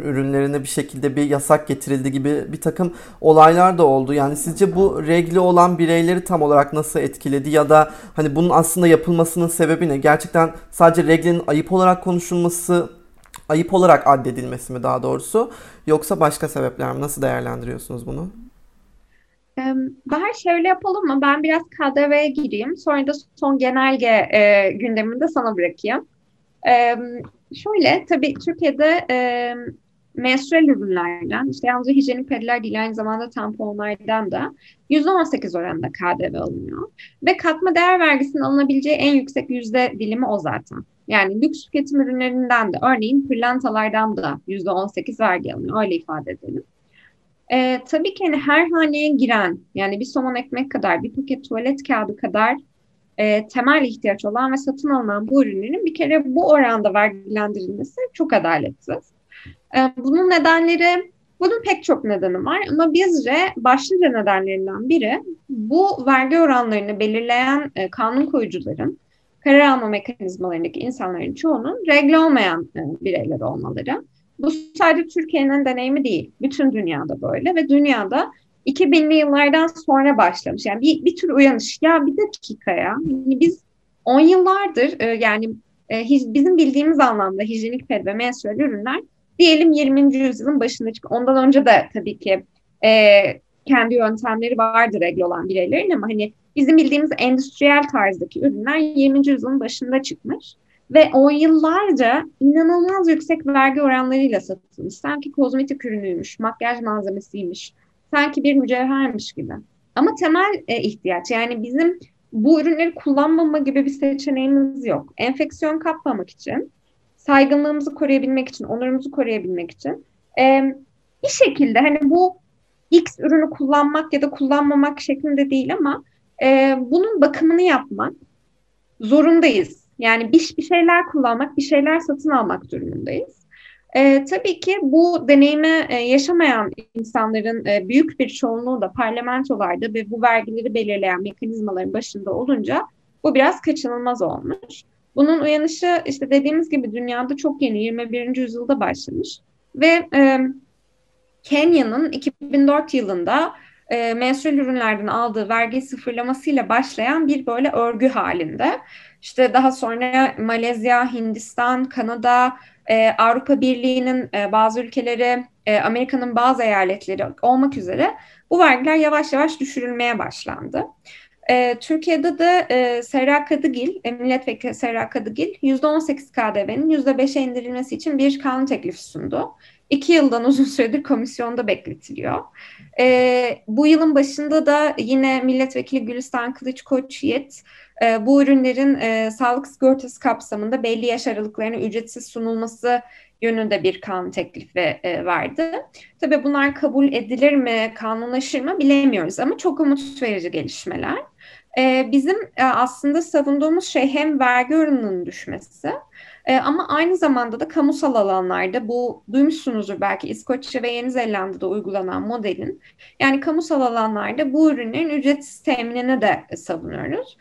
ürünlerine bir şekilde bir yasak getirildi gibi bir takım olaylar da oldu. Yani sizce bu regli olan bireyleri tam olarak nasıl etkiledi ya da hani bunun aslında yapılmasının sebebi ne? Gerçekten sadece reglinin ayıp olarak konuşulması, ayıp olarak addedilmesi mi daha doğrusu yoksa başka sebepler mi? Nasıl değerlendiriyorsunuz bunu? Bahar şöyle yapalım mı? Ben biraz KDV'ye gireyim. Sonra da son genelge e, gündemini de sana bırakayım. Şöyle tabii Türkiye'de e, menstrual ürünlerden işte yalnızca hijyenik pedler değil aynı zamanda tamponlardan da %18 oranında KDV alınıyor. Ve katma değer vergisinin alınabileceği en yüksek yüzde dilimi o zaten. Yani lüks tüketim ürünlerinden de örneğin pırlantalardan da %18 vergi alınıyor. Öyle ifade edelim. Ee, tabii ki hani her haneye giren yani bir somon ekmek kadar bir paket tuvalet kağıdı kadar e, temel ihtiyaç olan ve satın alınan bu ürünlerin bir kere bu oranda vergilendirilmesi çok adaletsiz. E, bunun nedenleri, bunun pek çok nedeni var ama bizce başlıca nedenlerinden biri bu vergi oranlarını belirleyen e, kanun koyucuların karar alma mekanizmalarındaki insanların çoğunun regl olmayan e, bireyler olmaları. Bu sadece Türkiye'nin deneyimi değil. Bütün dünyada böyle ve dünyada 2000'li yıllardan sonra başlamış. Yani bir, bir tür uyanış. Ya bir dakika ya. Biz 10 yıllardır e, yani e, bizim bildiğimiz anlamda hijyenik ped ve menstrual ürünler diyelim 20. yüzyılın başında çık. Ondan önce de tabii ki e, kendi yöntemleri vardır regle olan bireylerin ama hani bizim bildiğimiz endüstriyel tarzdaki ürünler 20. yüzyılın başında çıkmış. Ve on yıllarca inanılmaz yüksek vergi oranlarıyla satılmış. Sanki kozmetik ürünüymüş, makyaj malzemesiymiş, sanki bir mücevhermiş gibi. Ama temel e, ihtiyaç yani bizim bu ürünleri kullanmama gibi bir seçeneğimiz yok. Enfeksiyon kapmamak için, saygınlığımızı koruyabilmek için, onurumuzu koruyabilmek için e, bir şekilde hani bu X ürünü kullanmak ya da kullanmamak şeklinde değil ama e, bunun bakımını yapmak zorundayız. Yani bir, bir şeyler kullanmak, bir şeyler satın almak durumundayız. E, tabii ki bu deneyimi e, yaşamayan insanların e, büyük bir çoğunluğu da parlamentolarda ve bu vergileri belirleyen mekanizmaların başında olunca bu biraz kaçınılmaz olmuş. Bunun uyanışı işte dediğimiz gibi dünyada çok yeni 21. yüzyılda başlamış ve e, Kenya'nın 2004 yılında e, menstrual ürünlerden aldığı vergi sıfırlamasıyla başlayan bir böyle örgü halinde. İşte daha sonra Malezya, Hindistan, Kanada, e, Avrupa Birliği'nin e, bazı ülkeleri, e, Amerika'nın bazı eyaletleri olmak üzere bu vergiler yavaş yavaş düşürülmeye başlandı. E, Türkiye'de de e, Serra Kadıgil, e, milletvekili Serra Kadıgil %18 KDV'nin %5'e indirilmesi için bir kanun teklifi sundu. İki yıldan uzun süredir komisyonda bekletiliyor. E, bu yılın başında da yine milletvekili Gülistan Kılıç Koç Yiğit e, bu ürünlerin e, sağlık sigortası kapsamında belli yaş aralıklarına ücretsiz sunulması yönünde bir kanun teklifi e, verdi. Tabii bunlar kabul edilir mi, kanunlaşır mı bilemiyoruz ama çok umut verici gelişmeler. E, bizim e, aslında savunduğumuz şey hem vergi oranının düşmesi e, ama aynı zamanda da kamusal alanlarda bu duymuşsunuzdur belki İskoçya ve Yeni Zelanda'da uygulanan modelin yani kamusal alanlarda bu ürünlerin ücretsiz teminini de savunuyoruz.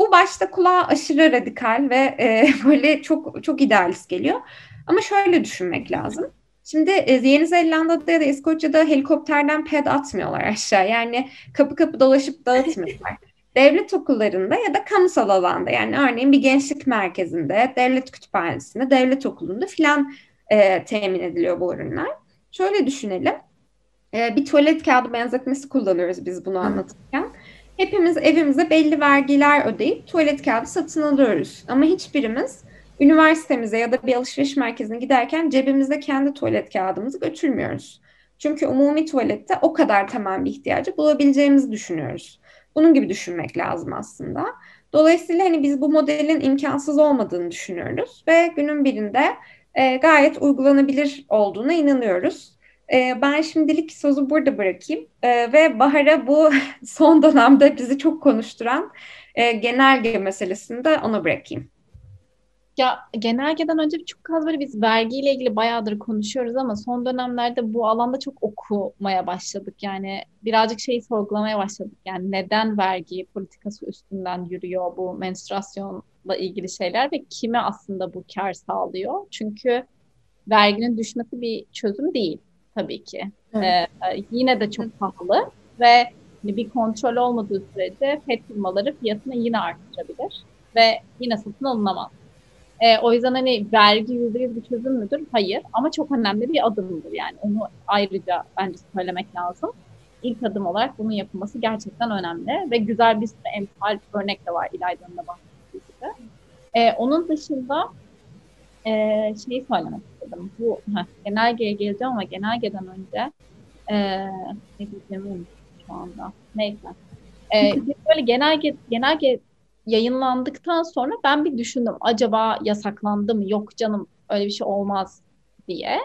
Bu başta kulağa aşırı radikal ve e, böyle çok çok idealist geliyor. Ama şöyle düşünmek lazım. Şimdi e, Yeni Zelanda'da ya da İskoçya'da helikopterden ped atmıyorlar aşağı. Yani kapı kapı dolaşıp dağıtmıyorlar. devlet okullarında ya da kamusal alanda yani örneğin bir gençlik merkezinde, devlet kütüphanesinde, devlet okulunda filan e, temin ediliyor bu ürünler. Şöyle düşünelim. E, bir tuvalet kağıdı benzetmesi kullanıyoruz biz bunu anlatırken. Hepimiz evimize belli vergiler ödeyip tuvalet kağıdı satın alıyoruz. Ama hiçbirimiz üniversitemize ya da bir alışveriş merkezine giderken cebimizde kendi tuvalet kağıdımızı götürmüyoruz. Çünkü umumi tuvalette o kadar temel bir ihtiyacı bulabileceğimizi düşünüyoruz. Bunun gibi düşünmek lazım aslında. Dolayısıyla hani biz bu modelin imkansız olmadığını düşünüyoruz ve günün birinde e, gayet uygulanabilir olduğuna inanıyoruz. E, ben şimdilik sözü burada bırakayım e, ve Bahar'a bu son dönemde bizi çok konuşturan e, genelge meselesini de ona bırakayım. Ya genelgeden önce çok az böyle biz vergiyle ilgili bayağıdır konuşuyoruz ama son dönemlerde bu alanda çok okumaya başladık. Yani birazcık şeyi sorgulamaya başladık. Yani neden vergi politikası üstünden yürüyor bu menstruasyonla ilgili şeyler ve kime aslında bu kar sağlıyor? Çünkü verginin düşmesi bir çözüm değil tabii ki. Evet. Ee, yine de çok pahalı ve hani bir kontrol olmadığı sürece pet firmaları fiyatını yine arttırabilir ve yine satın alınamaz. E, o yüzden hani vergi yüzde yüz bir çözüm müdür? Hayır. Ama çok önemli bir adımdır yani. Onu ayrıca bence söylemek lazım. İlk adım olarak bunun yapılması gerçekten önemli ve güzel bir sürü emsal örnek de var İlayda'nın da bahsettiği gibi. E, onun dışında e, şeyi söylemek istedim. Bu heh, genelgeye geleceğim ama genelgeden önce e, ne diyeceğimi şu anda. Neyse. E, böyle genelge, genelge yayınlandıktan sonra ben bir düşündüm. Acaba yasaklandı mı? Yok canım öyle bir şey olmaz diye.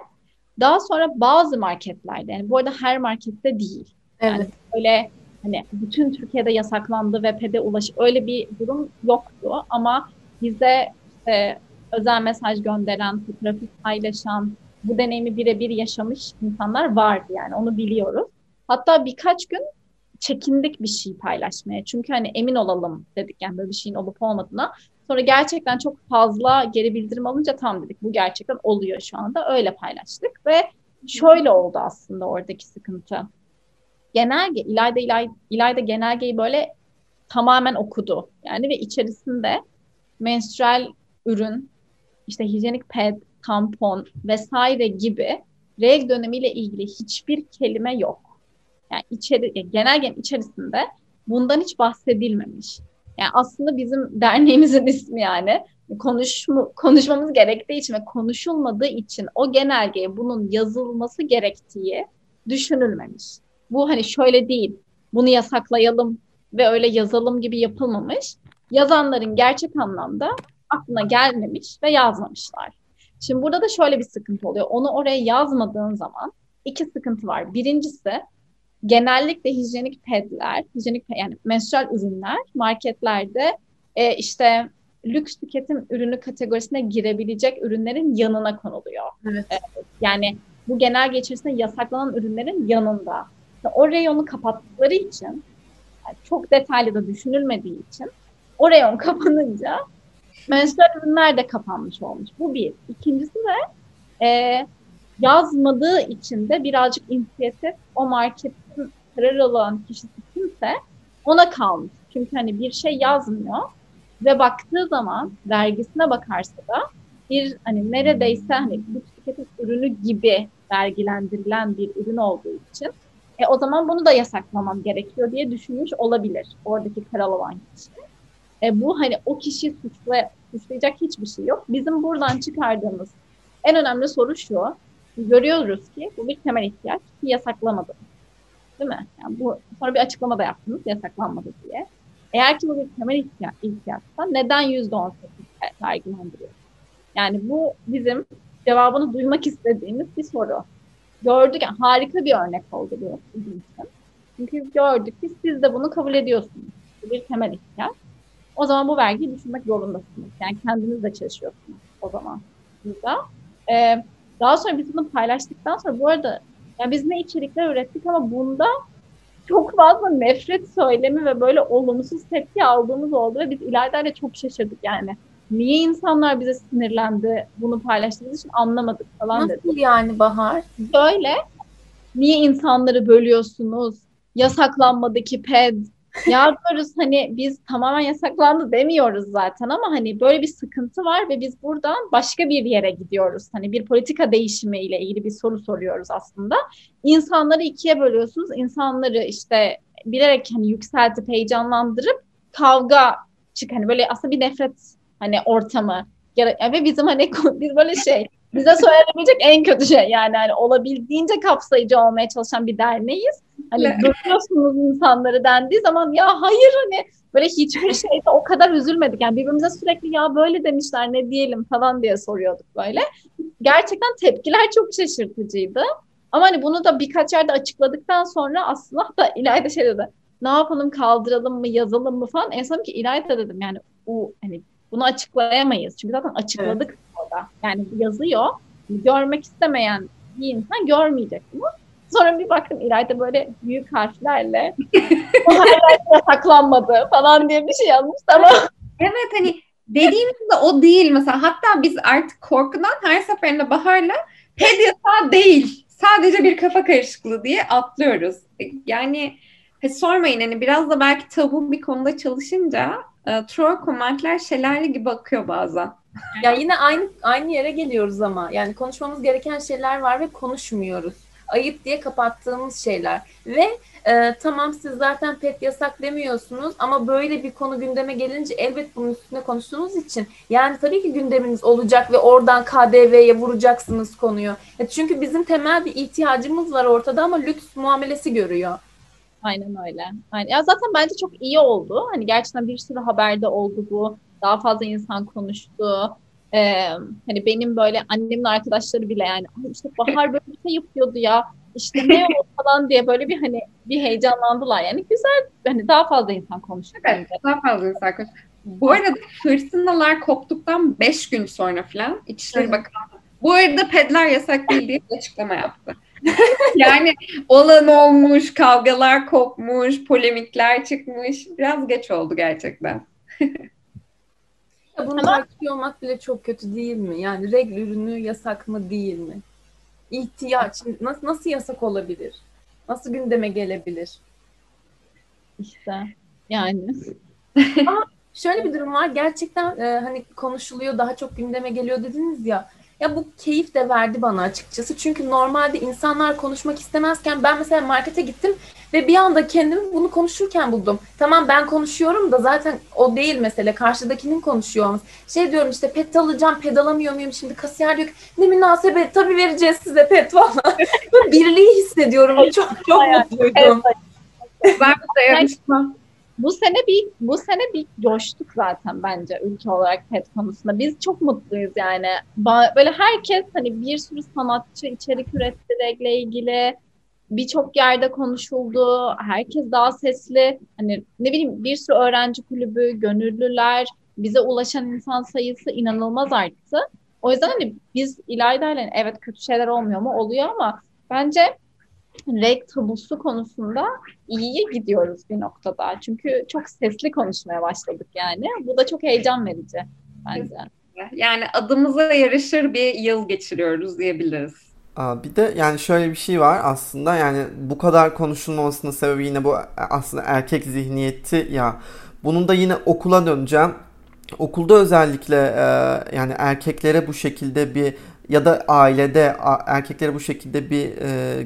Daha sonra bazı marketlerde yani bu arada her markette değil. Evet. Yani öyle hani bütün Türkiye'de yasaklandı ve PED'e ulaş öyle bir durum yoktu ama bize işte özel mesaj gönderen, fotoğrafı paylaşan, bu deneyimi birebir yaşamış insanlar vardı yani onu biliyoruz. Hatta birkaç gün çekindik bir şey paylaşmaya. Çünkü hani emin olalım dedik yani böyle bir şeyin olup olmadığına. Sonra gerçekten çok fazla geri bildirim alınca tam dedik bu gerçekten oluyor şu anda. Öyle paylaştık ve şöyle oldu aslında oradaki sıkıntı. Genelge, İlayda, İlayda, İlayda genelgeyi böyle tamamen okudu. Yani ve içerisinde menstrual ürün, işte hijyenik ped, tampon vesaire gibi reg dönemiyle ilgili hiçbir kelime yok. Yani içeri, genelgenin içerisinde bundan hiç bahsedilmemiş. Yani aslında bizim derneğimizin ismi yani konuşmu, konuşmamız gerektiği için ve konuşulmadığı için o genelgeye bunun yazılması gerektiği düşünülmemiş. Bu hani şöyle değil, bunu yasaklayalım ve öyle yazalım gibi yapılmamış. Yazanların gerçek anlamda aklına gelmemiş ve yazmamışlar. Şimdi burada da şöyle bir sıkıntı oluyor. Onu oraya yazmadığın zaman iki sıkıntı var. Birincisi genellikle hijyenik pedler, hijyenik yani menstrual ürünler marketlerde e, işte lüks tüketim ürünü kategorisine girebilecek ürünlerin yanına konuluyor. Evet. E, yani bu genel içerisinde yasaklanan ürünlerin yanında. İşte o reyonu kapattıkları için yani çok detaylı da düşünülmediği için o reyon kapanınca menstrual ürünler de kapanmış olmuş. Bu bir. İkincisi de e, yazmadığı için de birazcık inisiyatif o marketin karar alan kişisi kimse ona kalmış. Çünkü hani bir şey yazmıyor ve baktığı zaman vergisine bakarsa da bir hani neredeyse hani bu tüketim ürünü gibi vergilendirilen bir ürün olduğu için e, o zaman bunu da yasaklamam gerekiyor diye düşünmüş olabilir oradaki karar alan kişi. E, bu hani o kişi suçla, suçlayacak hiçbir şey yok. Bizim buradan çıkardığımız en önemli soru şu görüyoruz ki bu bir temel ihtiyaç ki yasaklamadı. Değil mi? Yani bu sonra bir açıklama da yaptınız yasaklanmadı diye. Eğer ki bu bir temel ihtiyaç, ihtiyaçsa neden yüzde on sekiz vergilendiriyor? Yani bu bizim cevabını duymak istediğimiz bir soru. Gördük yani harika bir örnek oldu bu bizim. Çünkü gördük ki siz de bunu kabul ediyorsunuz. Bu bir temel ihtiyaç. O zaman bu vergiyi düşünmek zorundasınız. Yani kendiniz de çalışıyorsunuz o zaman burada. Ee, daha sonra biz bunu paylaştıktan sonra bu arada yani biz ne içerikler ürettik ama bunda çok fazla nefret söylemi ve böyle olumsuz tepki aldığımız oldu ve biz ileride çok şaşırdık yani. Niye insanlar bize sinirlendi bunu paylaştığımız için anlamadık falan Nasıl dedi. yani Bahar? Böyle niye insanları bölüyorsunuz? Yasaklanmadaki ped. Ya hani biz tamamen yasaklandı demiyoruz zaten ama hani böyle bir sıkıntı var ve biz buradan başka bir yere gidiyoruz. Hani bir politika değişimi ile ilgili bir soru soruyoruz aslında. İnsanları ikiye bölüyorsunuz. İnsanları işte bilerek hani yükseltip heyecanlandırıp kavga çık hani böyle aslında bir nefret hani ortamı ve bizim hani biz böyle şey bize söylenebilecek en kötü şey yani hani olabildiğince kapsayıcı olmaya çalışan bir derneğiz. Hani görüyorsunuz insanları dendiği zaman ya hayır hani böyle hiçbir şeyde o kadar üzülmedik. Yani birbirimize sürekli ya böyle demişler ne diyelim falan diye soruyorduk böyle. Gerçekten tepkiler çok şaşırtıcıydı. Ama hani bunu da birkaç yerde açıkladıktan sonra aslında da İlayda şey dedi. Ne yapalım kaldıralım mı yazalım mı falan. En son ki İlayda dedim yani o hani bunu açıklayamayız. Çünkü zaten açıkladık evet. Orada. Yani yazıyor. Görmek istemeyen bir insan görmeyecek bunu. Sonra bir bakın İlayda böyle büyük harflerle o harfler saklanmadı falan diye bir şey yazmış ama Evet hani dediğimiz de o değil mesela. Hatta biz artık korkudan her seferinde Bahar'la ped yasağı değil. Sadece bir kafa karışıklığı diye atlıyoruz. Yani sormayın hani biraz da belki tabu bir konuda çalışınca e, troll komentler şelale gibi akıyor bazen. Ya yine aynı aynı yere geliyoruz ama yani konuşmamız gereken şeyler var ve konuşmuyoruz. Ayıp diye kapattığımız şeyler ve e, tamam siz zaten pet yasak demiyorsunuz ama böyle bir konu gündeme gelince elbet bunun üstüne konuştuğunuz için yani tabii ki gündeminiz olacak ve oradan KDV'ye vuracaksınız konuyu. E, çünkü bizim temel bir ihtiyacımız var ortada ama lüks muamelesi görüyor. Aynen öyle. Aynen. Ya zaten bence çok iyi oldu. Hani gerçekten bir sürü haberde oldu bu. Daha fazla insan konuştu. Ee, hani benim böyle annemin arkadaşları bile yani işte Bahar böyle bir şey yapıyordu ya işte ne oldu falan diye böyle bir hani bir heyecanlandılar. Yani güzel hani daha fazla insan konuştu. Evet, daha fazla insan konuştu. Bu arada fırtınalar koptuktan 5 gün sonra falan İçişleri Bakanı bu arada pedler yasak değil diye açıklama yaptı. yani olan olmuş, kavgalar kopmuş, polemikler çıkmış. Biraz geç oldu gerçekten. Ya bunu Ama- tartışıyor olmak bile çok kötü değil mi? Yani regl ürünü yasak mı değil mi? İhtiyaç nasıl nasıl yasak olabilir? Nasıl gündeme gelebilir? İşte yani. Şöyle bir durum var. Gerçekten e, hani konuşuluyor, daha çok gündeme geliyor dediniz ya. Ya bu keyif de verdi bana açıkçası. Çünkü normalde insanlar konuşmak istemezken ben mesela markete gittim ve bir anda kendimi bunu konuşurken buldum. Tamam ben konuşuyorum da zaten o değil mesele. Karşıdakinin konuşuyor olması. Şey diyorum işte pet alacağım, pet alamıyor muyum? Şimdi kasiyer diyor ki ne münasebet tabii vereceğiz size pet falan. Böyle birliği hissediyorum. Çok çok mutluydum. Ben yarışma. Bu sene bir bu sene bir coştuk zaten bence ülke olarak pet konusunda. Biz çok mutluyuz yani. Ba- Böyle herkes hani bir sürü sanatçı içerik üretti regle ilgili. Birçok yerde konuşuldu. Herkes daha sesli. Hani ne bileyim bir sürü öğrenci kulübü, gönüllüler, bize ulaşan insan sayısı inanılmaz arttı. O yüzden hani biz İlayda'yla evet kötü şeyler olmuyor mu? Oluyor ama bence reg tabusu konusunda iyiye gidiyoruz bir noktada. Çünkü çok sesli konuşmaya başladık yani. Bu da çok heyecan verici bence. Yani adımıza yarışır bir yıl geçiriyoruz diyebiliriz. Bir de yani şöyle bir şey var aslında yani bu kadar konuşulmamasının sebebi yine bu aslında erkek zihniyeti ya. Bunun da yine okula döneceğim. Okulda özellikle e, yani erkeklere bu şekilde bir ya da ailede erkeklere bu şekilde bir e,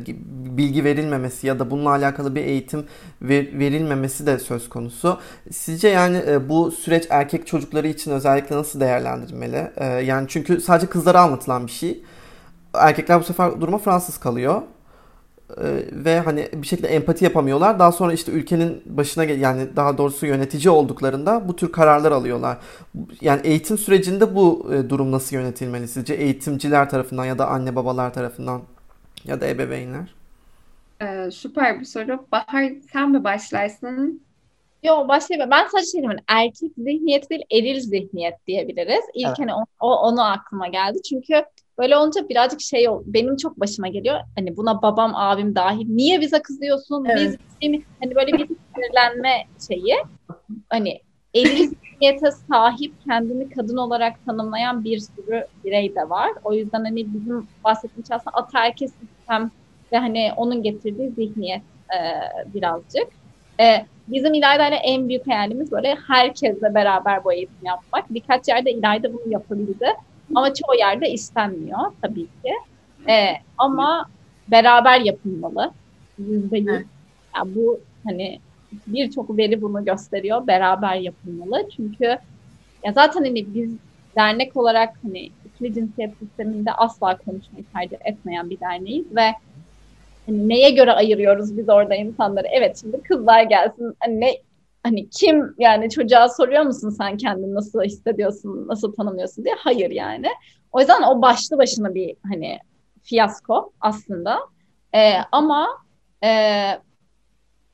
bilgi verilmemesi ya da bununla alakalı bir eğitim ver- verilmemesi de söz konusu. Sizce yani e, bu süreç erkek çocukları için özellikle nasıl değerlendirilmeli? E, yani çünkü sadece kızlara anlatılan bir şey erkekler bu sefer duruma Fransız kalıyor. Ee, ve hani bir şekilde empati yapamıyorlar. Daha sonra işte ülkenin başına yani daha doğrusu yönetici olduklarında bu tür kararlar alıyorlar. Yani eğitim sürecinde bu e, durum nasıl yönetilmeli sizce? Eğitimciler tarafından ya da anne babalar tarafından ya da ebeveynler? Ee, süper bir soru. Bahar sen mi başlarsın? Yo başlayayım. Ben sadece şey diyeyim, erkek zihniyeti değil eril zihniyet diyebiliriz. İlk Evet. hani o, o- onu aklıma geldi. Çünkü böyle olunca birazcık şey benim çok başıma geliyor. Hani buna babam, abim dahil. Niye bize kızıyorsun? Evet. Biz şey? Hani böyle bir sinirlenme şeyi. Hani eril zihniyete sahip kendini kadın olarak tanımlayan bir sürü birey de var. O yüzden hani bizim bahsettiğimiz şey aslında ataerkil sistem ve hani onun getirdiği zihniyet e, birazcık. E, bizim İlayda'yla en büyük hayalimiz böyle herkesle beraber bu eğitim yapmak. Birkaç yerde İlayda bunu yapabildi. Ama çoğu yerde istenmiyor tabii ki. E, ama beraber yapılmalı. Yüzde yüz. Yani bu hani birçok veri bunu gösteriyor. Beraber yapılmalı. Çünkü ya zaten hani biz dernek olarak hani ikili cinsiyet sisteminde asla konuşmayı tercih etmeyen bir derneğiz ve hani neye göre ayırıyoruz biz orada insanları? Evet şimdi kızlar gelsin. Hani ne hani kim yani çocuğa soruyor musun sen kendini nasıl hissediyorsun, nasıl tanımlıyorsun diye? Hayır yani. O yüzden o başlı başına bir hani fiyasko aslında. Ee, ama e,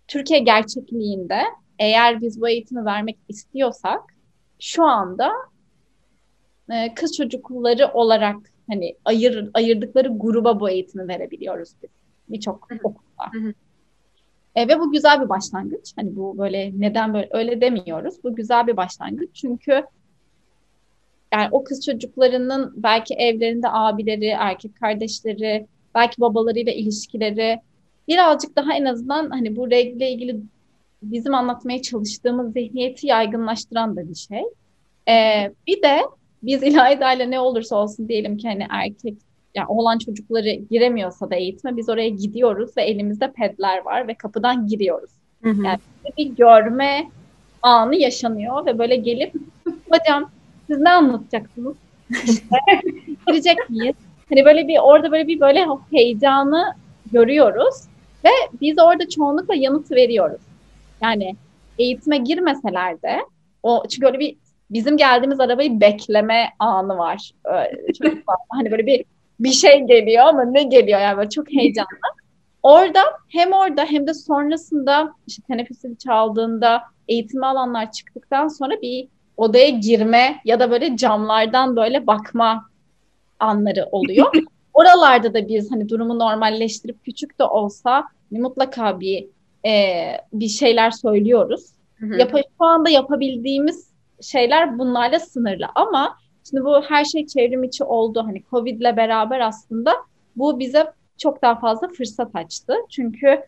Türkiye gerçekliğinde eğer biz bu eğitimi vermek istiyorsak şu anda e, kız çocukları olarak hani ayır, ayırdıkları gruba bu eğitimi verebiliyoruz biz birçok okulda. Hı hı. E, ve bu güzel bir başlangıç. Hani bu böyle neden böyle öyle demiyoruz. Bu güzel bir başlangıç. Çünkü yani o kız çocuklarının belki evlerinde abileri, erkek kardeşleri, belki babalarıyla ilişkileri birazcık daha en azından hani bu regle ilgili bizim anlatmaya çalıştığımız zihniyeti yaygınlaştıran da bir şey. Ee, bir de biz İlayda ne olursa olsun diyelim ki hani erkek yani oğlan çocukları giremiyorsa da eğitime biz oraya gidiyoruz ve elimizde pedler var ve kapıdan giriyoruz. Yani bir görme anı yaşanıyor ve böyle gelip hocam siz ne anlatacaksınız? İşte girecek miyiz? Hani böyle bir orada böyle bir böyle heyecanı görüyoruz ve biz orada çoğunlukla yanıt veriyoruz. Yani eğitime girmeseler de o çünkü öyle bir bizim geldiğimiz arabayı bekleme anı var. Çok fazla. Hani böyle bir bir şey geliyor ama ne geliyor yani böyle çok heyecanlı. Orada hem orada hem de sonrasında işte teneffüsü çaldığında eğitimi alanlar çıktıktan sonra bir odaya girme ya da böyle camlardan böyle bakma anları oluyor. Oralarda da biz hani durumu normalleştirip küçük de olsa mutlaka bir e, bir şeyler söylüyoruz. Hı hı. Yapa, şu anda yapabildiğimiz şeyler bunlarla sınırlı. Ama şimdi bu her şey çevrim içi oldu. Hani Covid ile beraber aslında bu bize çok daha fazla fırsat açtı. Çünkü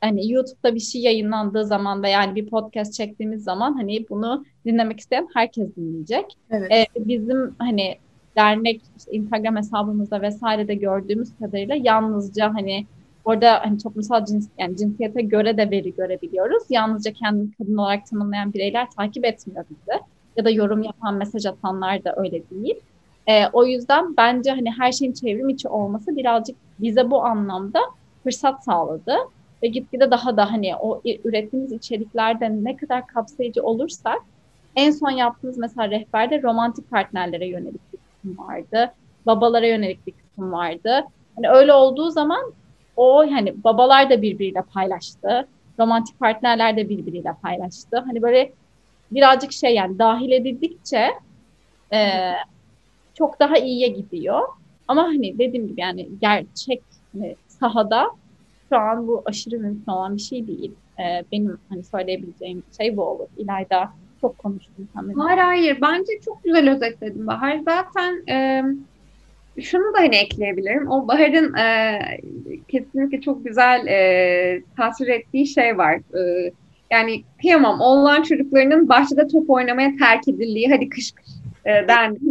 hani YouTube'da bir şey yayınlandığı zaman ve yani bir podcast çektiğimiz zaman hani bunu dinlemek isteyen herkes dinleyecek. Evet. Ee, bizim hani dernek işte Instagram hesabımızda vesaire de gördüğümüz kadarıyla yalnızca hani orada hani toplumsal cins yani cinsiyete göre de veri görebiliyoruz. Yalnızca kendini kadın olarak tanımlayan bireyler takip etmiyor bizi. Ya da yorum yapan, mesaj atanlar da öyle değil. Ee, o yüzden bence hani her şeyin çevrim içi olması birazcık bize bu anlamda fırsat sağladı. Ve gitgide daha da hani o ürettiğimiz içeriklerde ne kadar kapsayıcı olursak en son yaptığımız mesela rehberde romantik partnerlere yönelik bir kısım vardı. Babalara yönelik bir kısım vardı. Hani öyle olduğu zaman o hani babalar da birbiriyle paylaştı. Romantik partnerler de birbiriyle paylaştı. Hani böyle birazcık şey yani dahil edildikçe e, çok daha iyiye gidiyor. Ama hani dediğim gibi yani gerçek hani sahada şu an bu aşırı mümkün olan bir şey değil. E, benim hani söyleyebileceğim şey bu olur. İlayda çok konuştum. Sen hayır hayır bence çok güzel özetledin Bahar. Zaten e, şunu da hani ekleyebilirim. O Bahar'ın e, kesinlikle çok güzel e, tasvir ettiği şey var. E, yani kıyamam oğlan çocuklarının bahçede top oynamaya terk edildiği hadi kış kış e,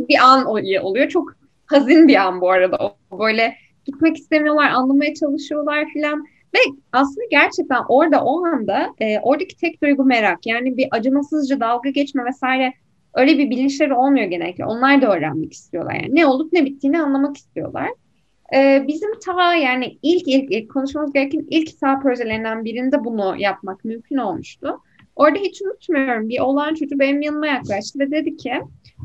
bir an oluyor. Çok hazin bir an bu arada. O böyle gitmek istemiyorlar, anlamaya çalışıyorlar filan. Ve aslında gerçekten orada o anda e, oradaki tek duygu merak. Yani bir acımasızca dalga geçme vesaire öyle bir bilinçleri olmuyor genellikle. Onlar da öğrenmek istiyorlar. Yani ne olup ne bittiğini anlamak istiyorlar. Ee, bizim ta yani ilk, ilk ilk konuşmamız gereken ilk sağ projelerinden birinde bunu yapmak mümkün olmuştu. Orada hiç unutmuyorum bir olan çocuğu benim yanıma yaklaştı ve dedi ki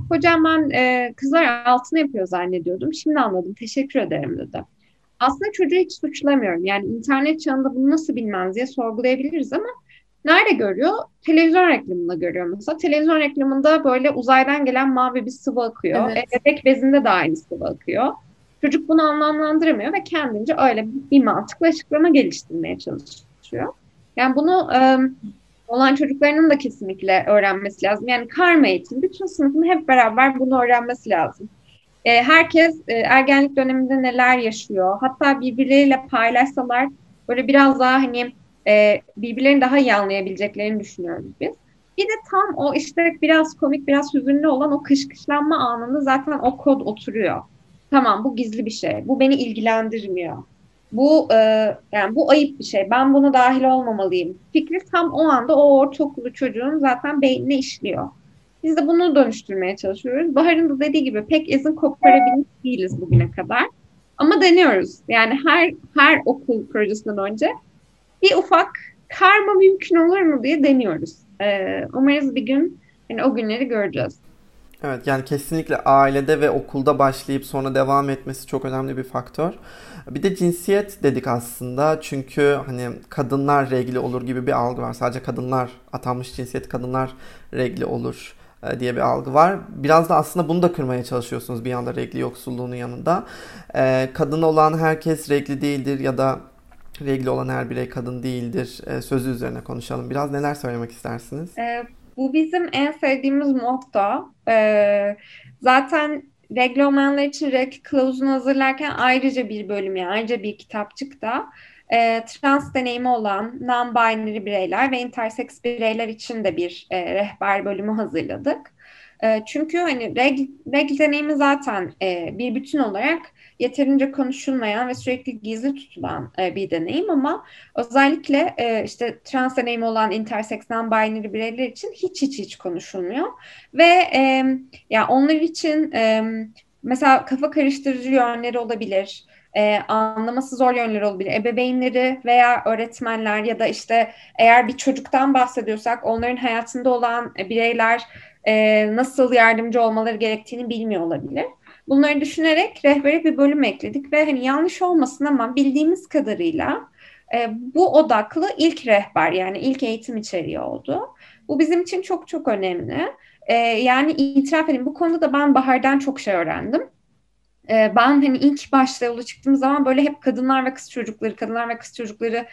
hocam ben e, kızlar altına yapıyor zannediyordum. Şimdi anladım teşekkür ederim dedi. Aslında çocuğu hiç suçlamıyorum. Yani internet çağında bunu nasıl bilmez diye sorgulayabiliriz ama nerede görüyor? Televizyon reklamında görüyor mesela. Televizyon reklamında böyle uzaydan gelen mavi bir sıvı akıyor. Evet. E, bebek bezinde de aynı sıvı akıyor. Çocuk bunu anlamlandıramıyor ve kendince öyle bir mantıklı açıklama geliştirmeye çalışıyor. Yani bunu e, olan çocuklarının da kesinlikle öğrenmesi lazım. Yani karma eğitim, bütün sınıfın hep beraber bunu öğrenmesi lazım. E, herkes e, ergenlik döneminde neler yaşıyor, hatta birbirleriyle paylaşsalar böyle biraz daha hani e, birbirlerini daha iyi anlayabileceklerini düşünüyoruz biz. Bir de tam o işte biraz komik, biraz hüzünlü olan o kışkışlanma anında zaten o kod oturuyor. Tamam bu gizli bir şey. Bu beni ilgilendirmiyor. Bu e, yani bu ayıp bir şey. Ben buna dahil olmamalıyım. Fikri tam o anda o ortaokulu çocuğun zaten beynine işliyor. Biz de bunu dönüştürmeye çalışıyoruz. Bahar'ın da dediği gibi pek izin koparabilmiş değiliz bugüne kadar. Ama deniyoruz. Yani her her okul projesinden önce bir ufak karma mümkün olur mu diye deniyoruz. Ee, umarız bir gün yani o günleri göreceğiz. Evet yani kesinlikle ailede ve okulda başlayıp sonra devam etmesi çok önemli bir faktör. Bir de cinsiyet dedik aslında çünkü hani kadınlar regli olur gibi bir algı var. Sadece kadınlar atanmış cinsiyet kadınlar regli olur e, diye bir algı var. Biraz da aslında bunu da kırmaya çalışıyorsunuz bir yanda regli yoksulluğunun yanında. Ee, kadın olan herkes regli değildir ya da regli olan her birey kadın değildir ee, sözü üzerine konuşalım. Biraz neler söylemek istersiniz? Ee, bu bizim en sevdiğimiz motto. Ee, zaten regl olmayanlar için reg kılavuzunu hazırlarken ayrıca bir bölüm yani ayrıca bir kitapçıkta e, trans deneyimi olan non-binary bireyler ve intersex bireyler için de bir e, rehber bölümü hazırladık. E, çünkü hani regl, regl deneyimi zaten e, bir bütün olarak yeterince konuşulmayan ve sürekli gizli tutulan e, bir deneyim ama özellikle e, işte trans deneyimi olan intersex non-binary bireyler için hiç hiç hiç konuşulmuyor ve e, ya yani onlar için e, mesela kafa karıştırıcı yönleri olabilir e, anlaması zor yönleri olabilir. Ebeveynleri veya öğretmenler ya da işte eğer bir çocuktan bahsediyorsak onların hayatında olan bireyler e, nasıl yardımcı olmaları gerektiğini bilmiyor olabilir. Bunları düşünerek rehbere bir bölüm ekledik ve hani yanlış olmasın ama bildiğimiz kadarıyla e, bu odaklı ilk rehber yani ilk eğitim içeriği oldu. Bu bizim için çok çok önemli. E, yani itiraf edeyim bu konuda da ben Bahar'dan çok şey öğrendim. E, ben hani ilk başta yola çıktığım zaman böyle hep kadınlar ve kız çocukları, kadınlar ve kız çocukları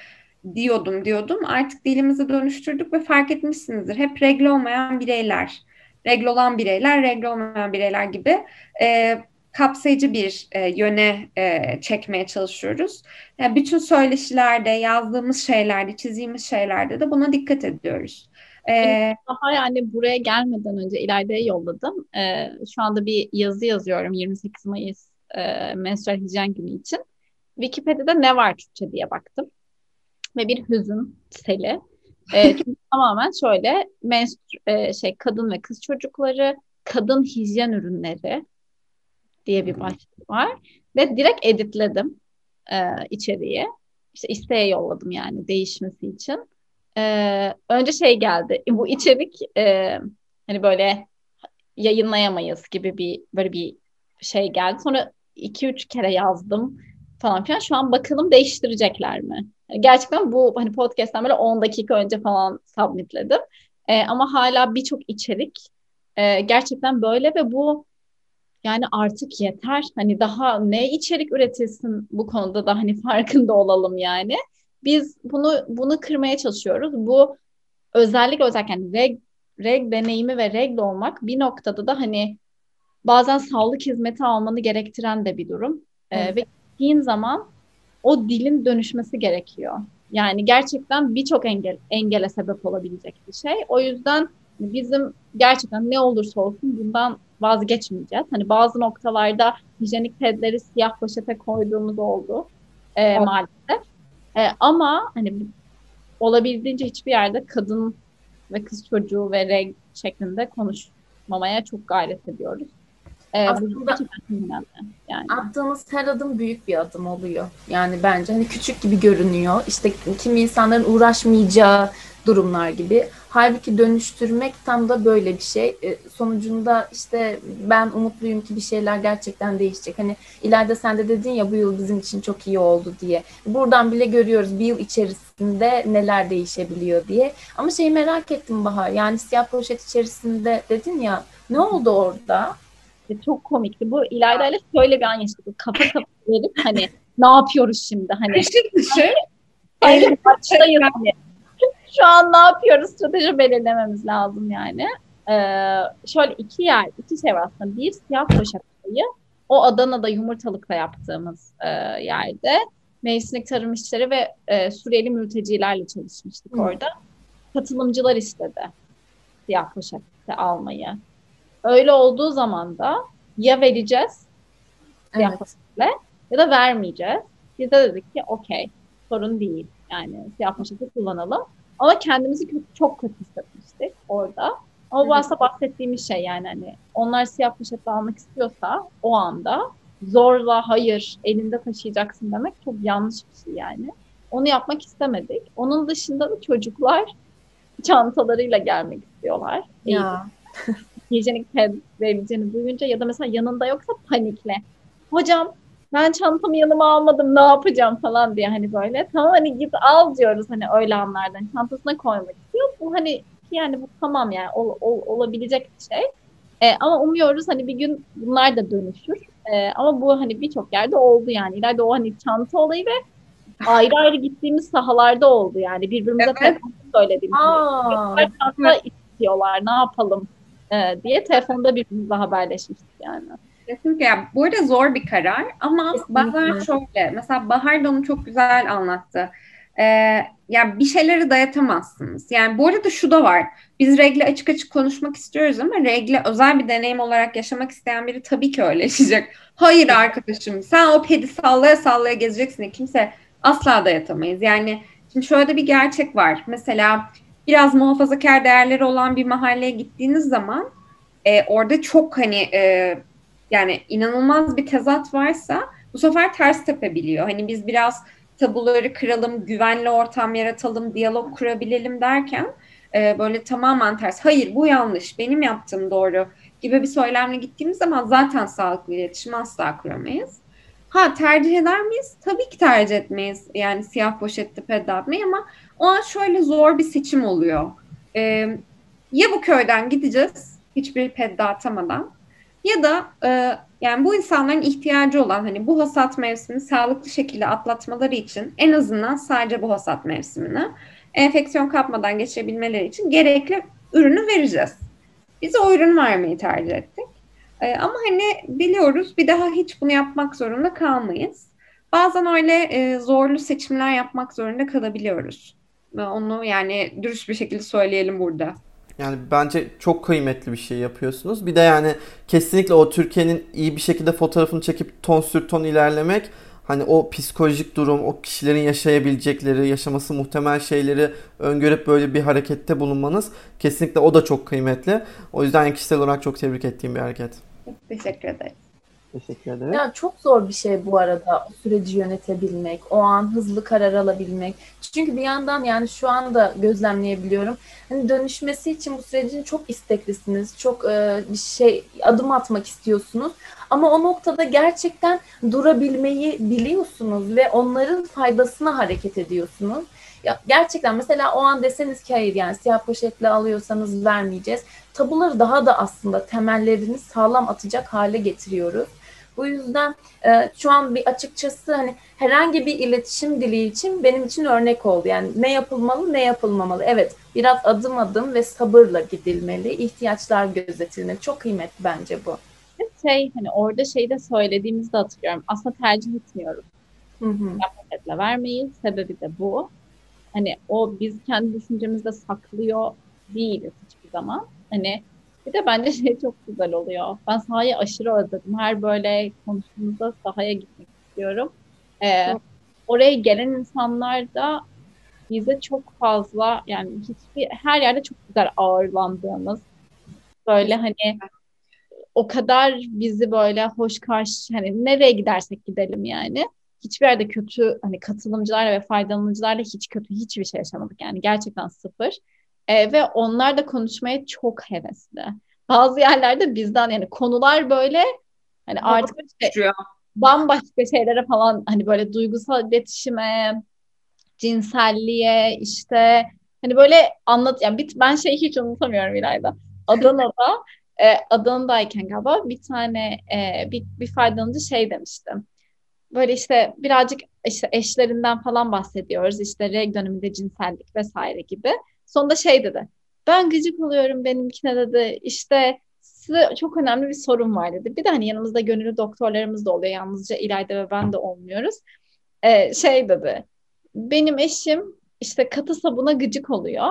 diyordum diyordum. Artık dilimizi dönüştürdük ve fark etmişsinizdir. Hep regle olmayan bireyler regl olan bireyler, regl olmayan bireyler gibi e, kapsayıcı bir e, yöne e, çekmeye çalışıyoruz. Yani bütün söyleşilerde, yazdığımız şeylerde, çizdiğimiz şeylerde de buna dikkat ediyoruz. Ee, Daha yani buraya gelmeden önce İlayda'ya yolladım. Ee, şu anda bir yazı yazıyorum 28 Mayıs e, menstrual hijyen günü için. Wikipedia'da ne var Türkçe diye baktım. Ve bir hüzün seli. E, çünkü tamamen şöyle menstru, e, şey kadın ve kız çocukları, kadın hijyen ürünleri diye bir başlık var. Ve direkt editledim e, içeriği. İşte isteğe yolladım yani değişmesi için. E, önce şey geldi. Bu içerik e, hani böyle yayınlayamayız gibi bir böyle bir şey geldi. Sonra iki üç kere yazdım falan filan. Şu an bakalım değiştirecekler mi? Gerçekten bu hani podcast'ten böyle 10 dakika önce falan submitledim. E, ama hala birçok içerik e, gerçekten böyle ve bu yani artık yeter. Hani daha ne içerik üretilsin bu konuda da hani farkında olalım yani. Biz bunu bunu kırmaya çalışıyoruz. Bu özellikle özellikle yani reg, reg deneyimi ve regl olmak bir noktada da hani bazen sağlık hizmeti almanı gerektiren de bir durum. Evet. Ee, ve gittiğin zaman o dilin dönüşmesi gerekiyor. Yani gerçekten birçok engel engele sebep olabilecek bir şey. O yüzden bizim gerçekten ne olursa olsun bundan vazgeçmeyeceğiz. Hani bazı noktalarda hijyenik pedleri siyah poşete koyduğumuz oldu e, evet. maalesef. E, ama hani olabildiğince hiçbir yerde kadın ve kız çocuğu ve reg şeklinde konuşmamaya çok gayret ediyoruz. Ee, Aslında yani. attığımız her adım büyük bir adım oluyor. Yani bence hani küçük gibi görünüyor. İşte kimi insanların uğraşmayacağı durumlar gibi. Halbuki dönüştürmek tam da böyle bir şey. E, sonucunda işte ben umutluyum ki bir şeyler gerçekten değişecek. Hani ileride sen de dedin ya bu yıl bizim için çok iyi oldu diye. Buradan bile görüyoruz bir yıl içerisinde neler değişebiliyor diye. Ama şeyi merak ettim Bahar. Yani siyah poşet içerisinde dedin ya ne oldu orada? Çok komikti. Bu İlayda ile şöyle bir an yaşadık. Kafa kafa verip hani ne yapıyoruz şimdi? Hani dışı dışı. Aynı maçtayız hani. Şu an ne yapıyoruz? Strateji belirlememiz lazım yani. Ee, şöyle iki yer, iki şey var aslında. Bir siyah poşetayı o Adana'da yumurtalıkla yaptığımız e, yerde mevsimlik tarım işleri ve e, Suriyeli mültecilerle çalışmıştık Hı. orada. Katılımcılar istedi siyah poşeti almayı. Öyle olduğu zaman da ya vereceğiz evet. ya da vermeyeceğiz. Biz de dedik ki okey sorun değil. Yani siyah poşeti kullanalım. Ama kendimizi kötü, çok kötü hissetmiştik orada. Ama evet. bu aslında bahsettiğimiz şey yani hani onlar siyah poşetle almak istiyorsa o anda zorla hayır elinde taşıyacaksın demek çok yanlış bir şey yani. Onu yapmak istemedik. Onun dışında da çocuklar çantalarıyla gelmek istiyorlar. Ya hijyenik verebileceğini duyunca ya da mesela yanında yoksa panikle. Hocam ben çantamı yanıma almadım ne yapacağım falan diye hani böyle. Tamam hani git al diyoruz hani öyle anlardan. Çantasına koymak istiyor. Bu hani yani bu tamam yani ol, ol, olabilecek bir şey. E, ama umuyoruz hani bir gün bunlar da dönüşür. E, ama bu hani birçok yerde oldu yani. İleride o hani çanta olayı ve ayrı ayrı gittiğimiz sahalarda oldu yani. Birbirimize evet. söylediğimiz. Aa, çanta istiyorlar ne yapalım e, diye telefonda birbirimizle haberleşmiştik yani. Kesinlikle. Yani, bu arada zor bir karar ama Kesinlikle. bazen şöyle. Mesela Bahar da onu çok güzel anlattı. Ee, yani bir şeyleri dayatamazsınız. Yani bu arada şu da var. Biz regle açık açık konuşmak istiyoruz ama regle özel bir deneyim olarak yaşamak isteyen biri tabii ki öyle yaşayacak. Hayır arkadaşım sen o pedi sallaya sallaya gezeceksin. Kimse asla dayatamayız. Yani şimdi şöyle bir gerçek var. Mesela biraz muhafazakar değerleri olan bir mahalleye gittiğiniz zaman e, orada çok hani e, yani inanılmaz bir tezat varsa bu sefer ters tepebiliyor. Hani biz biraz tabuları kıralım, güvenli ortam yaratalım, diyalog kurabilelim derken e, böyle tamamen ters. Hayır bu yanlış, benim yaptığım doğru gibi bir söylemle gittiğimiz zaman zaten sağlıklı iletişim asla kuramayız. Ha tercih eder miyiz? Tabii ki tercih etmeyiz. Yani siyah poşette ped ama o an şöyle zor bir seçim oluyor. Ee, ya bu köyden gideceğiz hiçbir ped dağıtamadan ya da e, yani bu insanların ihtiyacı olan hani bu hasat mevsimini sağlıklı şekilde atlatmaları için en azından sadece bu hasat mevsimini enfeksiyon kapmadan geçirebilmeleri için gerekli ürünü vereceğiz. Biz o ürün vermeyi tercih ettik. E, ama hani biliyoruz bir daha hiç bunu yapmak zorunda kalmayız. Bazen öyle e, zorlu seçimler yapmak zorunda kalabiliyoruz. Onu yani dürüst bir şekilde söyleyelim burada. Yani bence çok kıymetli bir şey yapıyorsunuz. Bir de yani kesinlikle o Türkiye'nin iyi bir şekilde fotoğrafını çekip ton sür ton ilerlemek hani o psikolojik durum, o kişilerin yaşayabilecekleri, yaşaması muhtemel şeyleri öngörüp böyle bir harekette bulunmanız kesinlikle o da çok kıymetli. O yüzden kişisel olarak çok tebrik ettiğim bir hareket. Teşekkür ederim. Teşekkür ederim. Ya çok zor bir şey bu arada o süreci yönetebilmek, o an hızlı karar alabilmek. Çünkü bir yandan yani şu anda gözlemleyebiliyorum. Hani dönüşmesi için bu sürecin çok isteklisiniz. Çok e, bir şey adım atmak istiyorsunuz. Ama o noktada gerçekten durabilmeyi biliyorsunuz ve onların faydasına hareket ediyorsunuz. Ya gerçekten mesela o an deseniz ki hayır yani siyah poşetle alıyorsanız vermeyeceğiz. Tabuları daha da aslında temellerini sağlam atacak hale getiriyoruz. Bu yüzden e, şu an bir açıkçası hani herhangi bir iletişim dili için benim için örnek oldu. Yani ne yapılmalı ne yapılmamalı. Evet biraz adım adım ve sabırla gidilmeli. ihtiyaçlar gözetilmeli. Çok kıymetli bence bu. Şey hani orada şeyde söylediğimizi de hatırlıyorum. Aslında tercih etmiyoruz. Hı hı. Paketle vermeyi. Sebebi de bu. Hani o biz kendi düşüncemizde saklıyor değiliz hiçbir zaman. Hani bir de bence şey çok güzel oluyor. Ben sahayı aşırı özledim. Her böyle konuştuğumuzda sahaya gitmek istiyorum. Ee, oraya gelen insanlar da bize çok fazla yani hiçbir her yerde çok güzel ağırlandığımız böyle hani o kadar bizi böyle hoş karşı hani nereye gidersek gidelim yani hiçbir yerde kötü hani katılımcılarla ve faydalanıcılarla hiç kötü hiçbir şey yaşamadık yani gerçekten sıfır. E, ve onlar da konuşmaya çok hevesli. Bazı yerlerde bizden yani konular böyle hani artık işte, bambaşka şeylere falan hani böyle duygusal iletişime, cinselliğe işte hani böyle anlat yani bir, ben şeyi hiç unutamıyorum İlayda. Adana'da e, Adana'dayken galiba bir tane e, bir, bir faydalanıcı şey demiştim. Böyle işte birazcık işte eşlerinden falan bahsediyoruz. İşte reg döneminde cinsellik vesaire gibi. Sonunda şey dedi. Ben gıcık oluyorum benimkine dedi. İşte size çok önemli bir sorun var dedi. Bir de hani yanımızda gönüllü doktorlarımız da oluyor. Yalnızca İlayda ve ben de olmuyoruz. Ee, şey dedi. Benim eşim işte katı sabuna gıcık oluyor.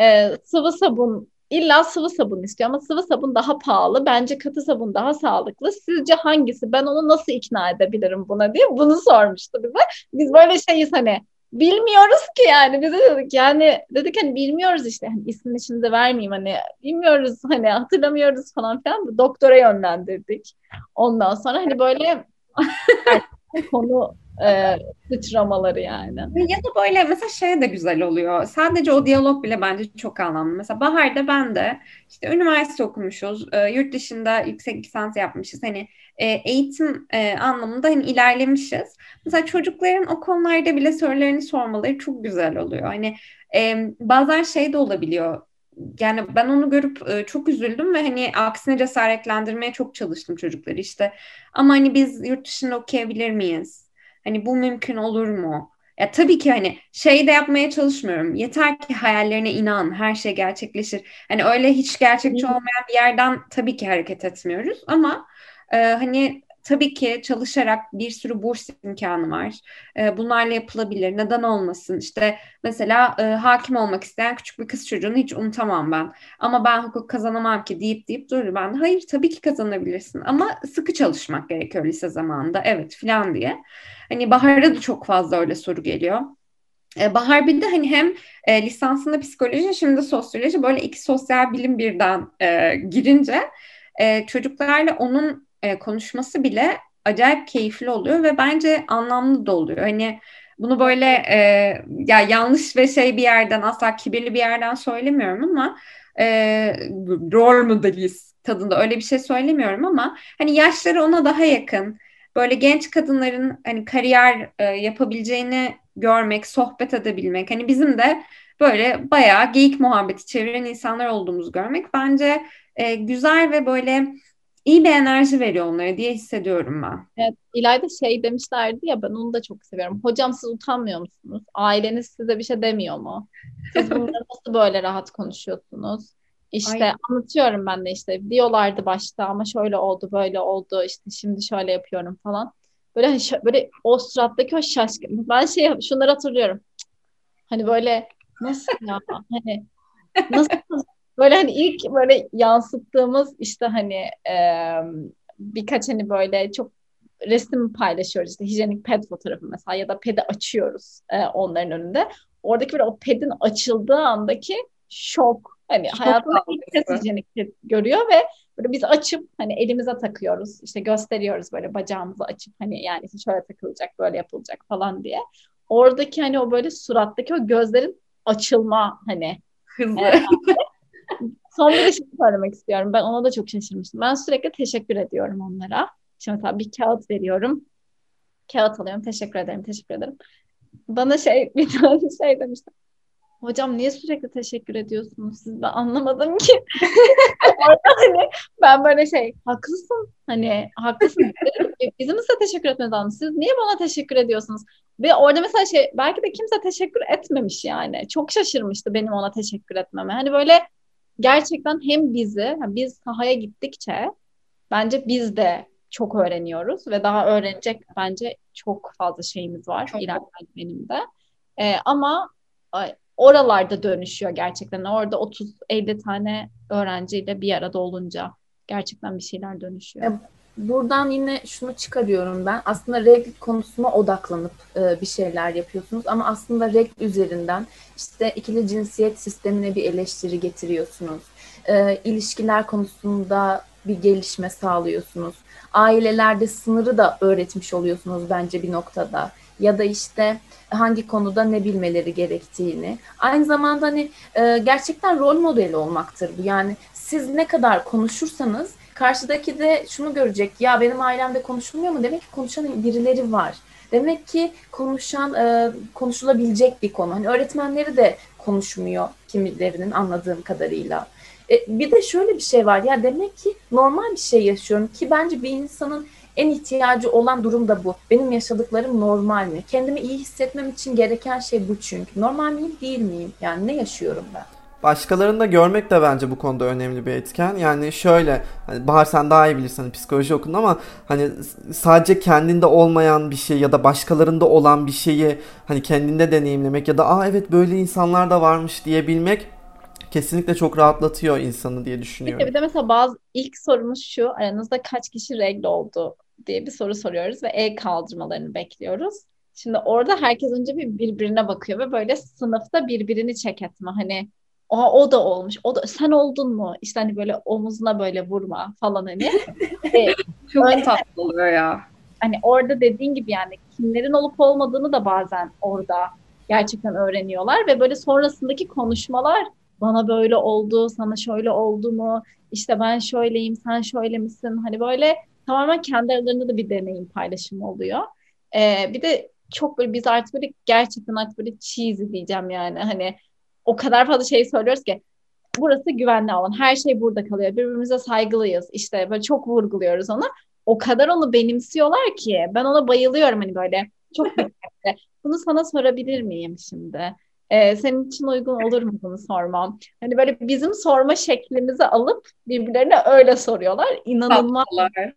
Ee, sıvı sabun illa sıvı sabun istiyor ama sıvı sabun daha pahalı. Bence katı sabun daha sağlıklı. Sizce hangisi? Ben onu nasıl ikna edebilirim buna diye bunu sormuştu bize. Biz böyle şeyiz hani bilmiyoruz ki yani. Biz de dedik yani dedik hani bilmiyoruz işte. Hani ismini şimdi vermeyeyim hani bilmiyoruz hani hatırlamıyoruz falan filan doktora yönlendirdik. Ondan sonra hani böyle konu e, sıçramaları yani. Ya da böyle mesela şey de güzel oluyor. Sadece o diyalog bile bence çok anlamlı. Mesela Bahar'da ben de işte üniversite okumuşuz. E, yurt dışında yüksek lisans yapmışız. Hani e, eğitim e, anlamında hani ilerlemişiz. Mesela çocukların o konularda bile sorularını sormaları çok güzel oluyor. Hani e, bazen şey de olabiliyor yani ben onu görüp e, çok üzüldüm ve hani aksine cesaretlendirmeye çok çalıştım çocukları işte. Ama hani biz yurt dışında okuyabilir miyiz? Hani bu mümkün olur mu? Ya tabii ki hani şey de yapmaya çalışmıyorum. Yeter ki hayallerine inan, her şey gerçekleşir. Hani öyle hiç gerçekçi olmayan bir yerden tabii ki hareket etmiyoruz ama e, hani tabii ki çalışarak bir sürü burs imkanı var. E, bunlarla yapılabilir. Neden olmasın? İşte mesela e, hakim olmak isteyen küçük bir kız çocuğunu hiç unutamam ben. Ama ben hukuk kazanamam ki deyip deyip durur. Ben hayır tabii ki kazanabilirsin. Ama sıkı çalışmak gerekiyor lise zamanında. Evet filan diye. Hani Bahar'a da çok fazla öyle soru geliyor. E, Bahar bir de hani hem e, lisansında psikoloji şimdi sosyoloji böyle iki sosyal bilim birden e, girince e, çocuklarla onun e, konuşması bile acayip keyifli oluyor ve bence anlamlı da oluyor. Hani bunu böyle e, ya yanlış ve şey bir yerden asla kibirli bir yerden söylemiyorum ama e, rol modeliz tadında öyle bir şey söylemiyorum ama hani yaşları ona daha yakın böyle genç kadınların hani kariyer e, yapabileceğini görmek, sohbet edebilmek hani bizim de böyle bayağı geyik muhabbeti çeviren insanlar olduğumuzu görmek bence e, güzel ve böyle iyi bir enerji veriyor onlara diye hissediyorum ben. Evet, İlayda şey demişlerdi ya ben onu da çok seviyorum. Hocam siz utanmıyor musunuz? Aileniz size bir şey demiyor mu? Siz bunları nasıl böyle rahat konuşuyorsunuz? İşte Ay. anlatıyorum ben de işte diyorlardı başta ama şöyle oldu böyle oldu işte şimdi şöyle yapıyorum falan. Böyle hani böyle o surattaki o şaşkın. Ben şey şunları hatırlıyorum. Hani böyle nasıl ya hani nasıl böyle hani ilk böyle yansıttığımız işte hani e, birkaç hani böyle çok resim paylaşıyoruz işte hijyenik ped fotoğrafı mesela ya da pedi açıyoruz e, onların önünde. Oradaki böyle o pedin açıldığı andaki şok. Hani hayatında ilk ped görüyor ve böyle biz açıp hani elimize takıyoruz işte gösteriyoruz böyle bacağımızı açıp hani yani işte şöyle takılacak böyle yapılacak falan diye. Oradaki hani o böyle surattaki o gözlerin açılma hani Hızlı. Evet. Son bir şey söylemek istiyorum. Ben ona da çok şaşırmıştım. Ben sürekli teşekkür ediyorum onlara. Şimdi mesela bir kağıt veriyorum. Kağıt alıyorum. Teşekkür ederim, teşekkür ederim. Bana şey bir tane şey demişti. Hocam niye sürekli teşekkür ediyorsunuz siz? Ben anlamadım ki. Orada hani ben böyle şey haklısın. Hani haklısın. Bizim size teşekkür etmemiz lazım. Siz niye bana teşekkür ediyorsunuz? Ve orada mesela şey belki de kimse teşekkür etmemiş yani. Çok şaşırmıştı benim ona teşekkür etmeme. Hani böyle gerçekten hem bizi, yani biz sahaya gittikçe bence biz de çok öğreniyoruz ve daha öğrenecek bence çok fazla şeyimiz var. İrem benim de. Ee, ama oralarda dönüşüyor gerçekten. Orada 30-50 tane öğrenciyle bir arada olunca gerçekten bir şeyler dönüşüyor. Ya, Buradan yine şunu çıkarıyorum ben. Aslında regl konusuna odaklanıp e, bir şeyler yapıyorsunuz ama aslında regl üzerinden işte ikili cinsiyet sistemine bir eleştiri getiriyorsunuz. E, ilişkiler konusunda bir gelişme sağlıyorsunuz. Ailelerde sınırı da öğretmiş oluyorsunuz bence bir noktada. Ya da işte hangi konuda ne bilmeleri gerektiğini. Aynı zamanda hani e, gerçekten rol modeli olmaktır bu. Yani siz ne kadar konuşursanız karşıdaki de şunu görecek. Ya benim ailemde konuşulmuyor mu? Demek ki konuşan birileri var. Demek ki konuşan e, konuşulabilecek bir konu. Hani öğretmenleri de konuşmuyor kimilerinin anladığım kadarıyla. E, bir de şöyle bir şey var. Ya demek ki normal bir şey yaşıyorum ki bence bir insanın en ihtiyacı olan durum da bu. Benim yaşadıklarım normal mi? Kendimi iyi hissetmem için gereken şey bu çünkü. Normal miyim, değil miyim? Yani ne yaşıyorum ben? Başkalarını da görmek de bence bu konuda önemli bir etken. Yani şöyle, hani Bahar sen daha iyi bilirsin hani psikoloji okudun ama hani sadece kendinde olmayan bir şey ya da başkalarında olan bir şeyi hani kendinde deneyimlemek ya da aa evet böyle insanlar da varmış diyebilmek kesinlikle çok rahatlatıyor insanı diye Bir de, düşünüyorum. bir de mesela bazı ilk sorumuz şu aranızda kaç kişi regl oldu diye bir soru soruyoruz ve el kaldırmalarını bekliyoruz. Şimdi orada herkes önce bir birbirine bakıyor ve böyle sınıfta birbirini çek etme hani o, o da olmuş o da sen oldun mu işte hani böyle omuzuna böyle vurma falan hani E, Çok Öyle. tatlı oluyor ya. hani orada dediğin gibi yani kimlerin olup olmadığını da bazen orada gerçekten öğreniyorlar ve böyle sonrasındaki konuşmalar bana böyle oldu, sana şöyle oldu mu, işte ben şöyleyim, sen şöyle misin? Hani böyle tamamen kendi aralarında da bir deneyim paylaşımı oluyor. Ee, bir de çok böyle biz artık böyle gerçekten artık böyle cheesy diyeceğim yani hani o kadar fazla şey söylüyoruz ki burası güvenli alan. Her şey burada kalıyor. Birbirimize saygılıyız. İşte böyle çok vurguluyoruz onu. O kadar onu benimsiyorlar ki ben ona bayılıyorum hani böyle çok. Bunu sana sorabilir miyim şimdi? Ee, senin için uygun olur mu bunu sormam? Hani böyle bizim sorma şeklimizi alıp birbirlerine öyle soruyorlar. İnanılmaz Tatlılar.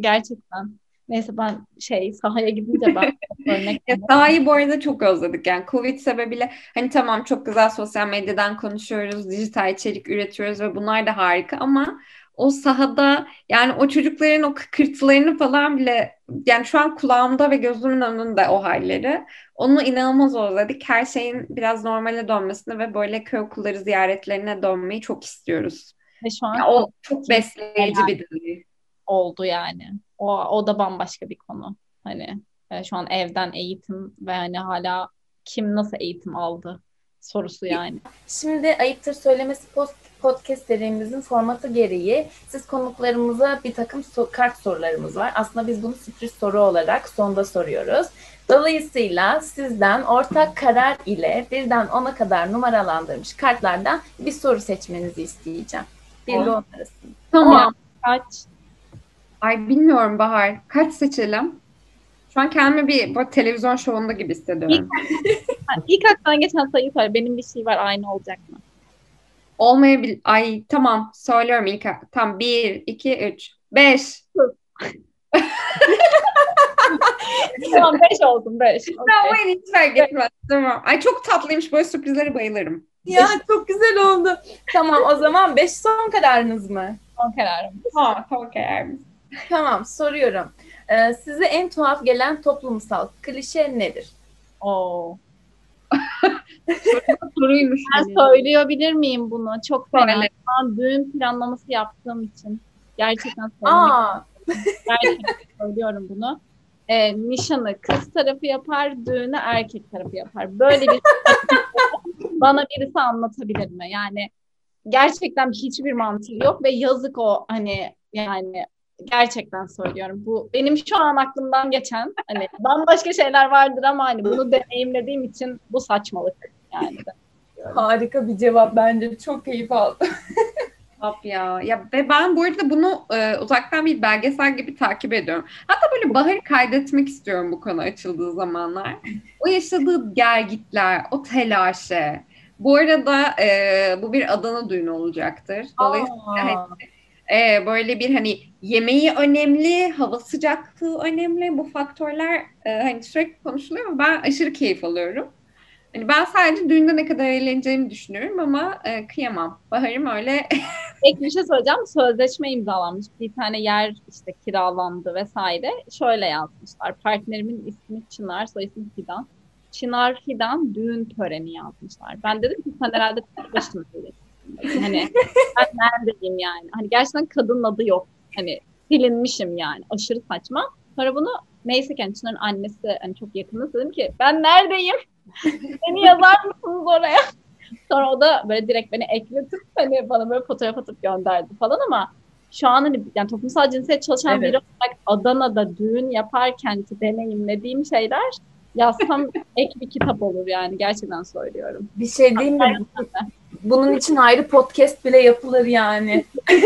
gerçekten. Neyse ben şey sahaya gidince ben örnek Ya sahayı bu arada çok özledik. Yani Covid sebebiyle hani tamam çok güzel sosyal medyadan konuşuyoruz, dijital içerik üretiyoruz ve bunlar da harika ama o sahada yani o çocukların o kıkırtılarını falan bile yani şu an kulağımda ve gözümün önünde o halleri. Onu inanılmaz özledik. Her şeyin biraz normale dönmesini ve böyle köy okulları ziyaretlerine dönmeyi çok istiyoruz. ve şu an Yani o çok besleyici bir deneyim. oldu yani. O, o da bambaşka bir konu. Hani e, şu an evden eğitim ve hani hala kim nasıl eğitim aldı sorusu yani. Şimdi ayıptır söylemesi post podcast serimizin formatı gereği siz konuklarımıza bir takım so- kart sorularımız var. Aslında biz bunu sürpriz soru olarak sonda soruyoruz. Dolayısıyla sizden ortak karar ile birden 10'a kadar numaralandırmış kartlardan bir soru seçmenizi isteyeceğim. Bir arasında. Tamam. Kaç? Ay bilmiyorum Bahar. Kaç seçelim? Şu an kendimi bir televizyon şovunda gibi hissediyorum. Ha, İlk aklına geçen sayıyı söyle. Benim bir şey var aynı olacak mı? olmayabilir. Ay tamam söylüyorum ilk. Tam bir, iki, üç, beş. Tamam 5 oldum 5. Tamam hiç fark etmez. Tamam. Ay çok tatlıymış. Böyle sürprizlere bayılırım. Ya çok güzel oldu. Tamam o zaman 5 son kararınız mı? Son kararım. Ha, tamam kararımız. Tamam soruyorum. Ee, size en tuhaf gelen toplumsal klişe nedir? Oo. Soruymuş. Ben yani. söyleyebilir miyim bunu? Çok fena. Söyle. Ben düğün planlaması yaptığım için gerçekten Aa, gerçekten söylüyorum bunu. Ee, nişanı kız tarafı yapar, düğünü erkek tarafı yapar. Böyle bir bana birisi anlatabilir mi? Yani gerçekten hiçbir mantığı yok ve yazık o hani yani gerçekten söylüyorum. Bu benim şu an aklımdan geçen hani bambaşka şeyler vardır ama hani bunu deneyimlediğim için bu saçmalık yani. harika bir cevap bence. Çok keyif aldım. Hap ya. Ya ve ben bu arada bunu e, uzaktan bir belgesel gibi takip ediyorum. Hatta böyle Bahar'ı kaydetmek istiyorum bu konu açıldığı zamanlar. O yaşadığı gergitler, o telaşe. Bu arada e, bu bir Adana düğünü olacaktır. Dolayısıyla hani, e, böyle bir hani yemeği önemli, hava sıcaklığı önemli. Bu faktörler e, hani sürekli konuşuluyor ama ben aşırı keyif alıyorum. Hani ben sadece düğünde ne kadar eğleneceğimi düşünüyorum ama e, kıyamam. Bahar'ım öyle Ek bir şey söyleyeceğim. Sözleşme imzalanmış. Bir tane yer işte kiralandı vesaire. Şöyle yazmışlar. Partnerimin ismi Çınar, soy ismi Fidan. Çınar Fidan düğün töreni yazmışlar. Ben dedim ki sen herhalde tek başına. Hani ben neredeyim yani. Hani gerçekten kadının adı yok. Hani silinmişim yani. Aşırı saçma. Sonra bunu neyse ki Çınar'ın annesi hani çok yakınız dedim ki ben neredeyim? Beni yazar mısınız oraya? Sonra o da böyle direkt beni ekletip hani bana böyle fotoğraf atıp gönderdi falan ama şu an hani yani toplumsal cinsiyet çalışan Evet. biri olarak Adana'da düğün yaparken ki deneyimlediğim şeyler yazsam ek bir kitap olur yani gerçekten söylüyorum. bir şey diyeyim mi? Bunun için ayrı podcast bile yapılır yani.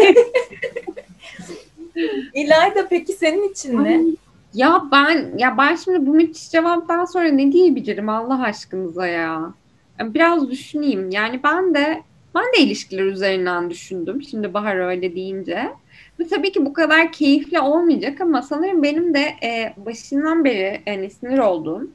İlayda peki senin için ne? Ya ben ya ben şimdi bu müthiş cevaptan sonra ne diyebilirim Allah aşkınıza ya. Biraz düşüneyim. Yani ben de ben de ilişkiler üzerinden düşündüm. Şimdi Bahar öyle deyince. Ve tabii ki bu kadar keyifli olmayacak ama sanırım benim de e, başından beri yani sinir olduğum e,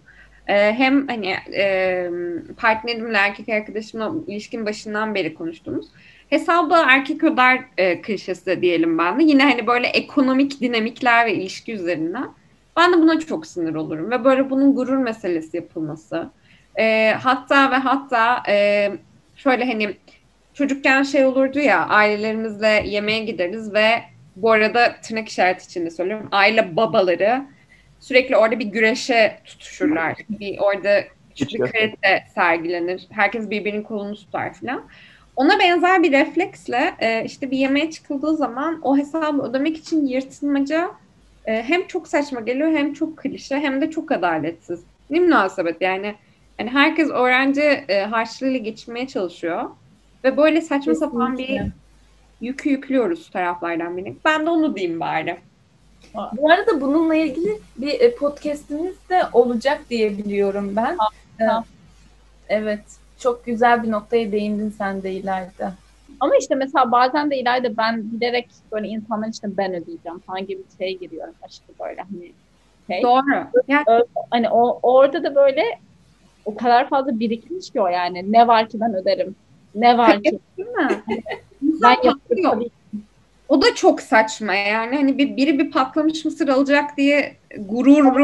hem hani e, partnerimle erkek arkadaşımla ilişkin başından beri konuştuğumuz hesabı erkek öder e, klişesi diyelim ben de. Yine hani böyle ekonomik dinamikler ve ilişki üzerinden. Ben de buna çok sinir olurum ve böyle bunun gurur meselesi yapılması. Ee, hatta ve hatta e, şöyle hani çocukken şey olurdu ya ailelerimizle yemeğe gideriz ve bu arada tırnak işareti içinde söylüyorum aile babaları sürekli orada bir güreşe tutuşurlar. Bir orada küçük bir karate sergilenir. Herkes birbirinin kolunu tutar falan. Ona benzer bir refleksle e, işte bir yemeğe çıkıldığı zaman o hesabı ödemek için yırtılmaca e, hem çok saçma geliyor hem çok klişe hem de çok adaletsiz. Ne münasebet yani. Yani herkes öğrenci e, harçlığıyla geçinmeye çalışıyor. Ve böyle saçma sapan bir Kesinlikle. yükü yüklüyoruz taraflardan biri. Ben de onu diyeyim bari. Bu arada bununla ilgili bir e, podcastimiz de olacak diye biliyorum ben. Ee. Evet. Çok güzel bir noktaya değindin sen de ileride. Ama işte mesela bazen de ileride ben bilerek böyle insanların içinde ben ödeyeceğim falan gibi bir şeye giriyorum aşırı böyle hani şey. Doğru. Yani Hani o orada da böyle o kadar fazla birikmiş ki o yani. Ne var ki ben öderim. Ne var ki değil mi? ben yaparım patlıyor. tabii. O da çok saçma yani. Hani bir, biri bir patlamış mısır alacak diye gururum.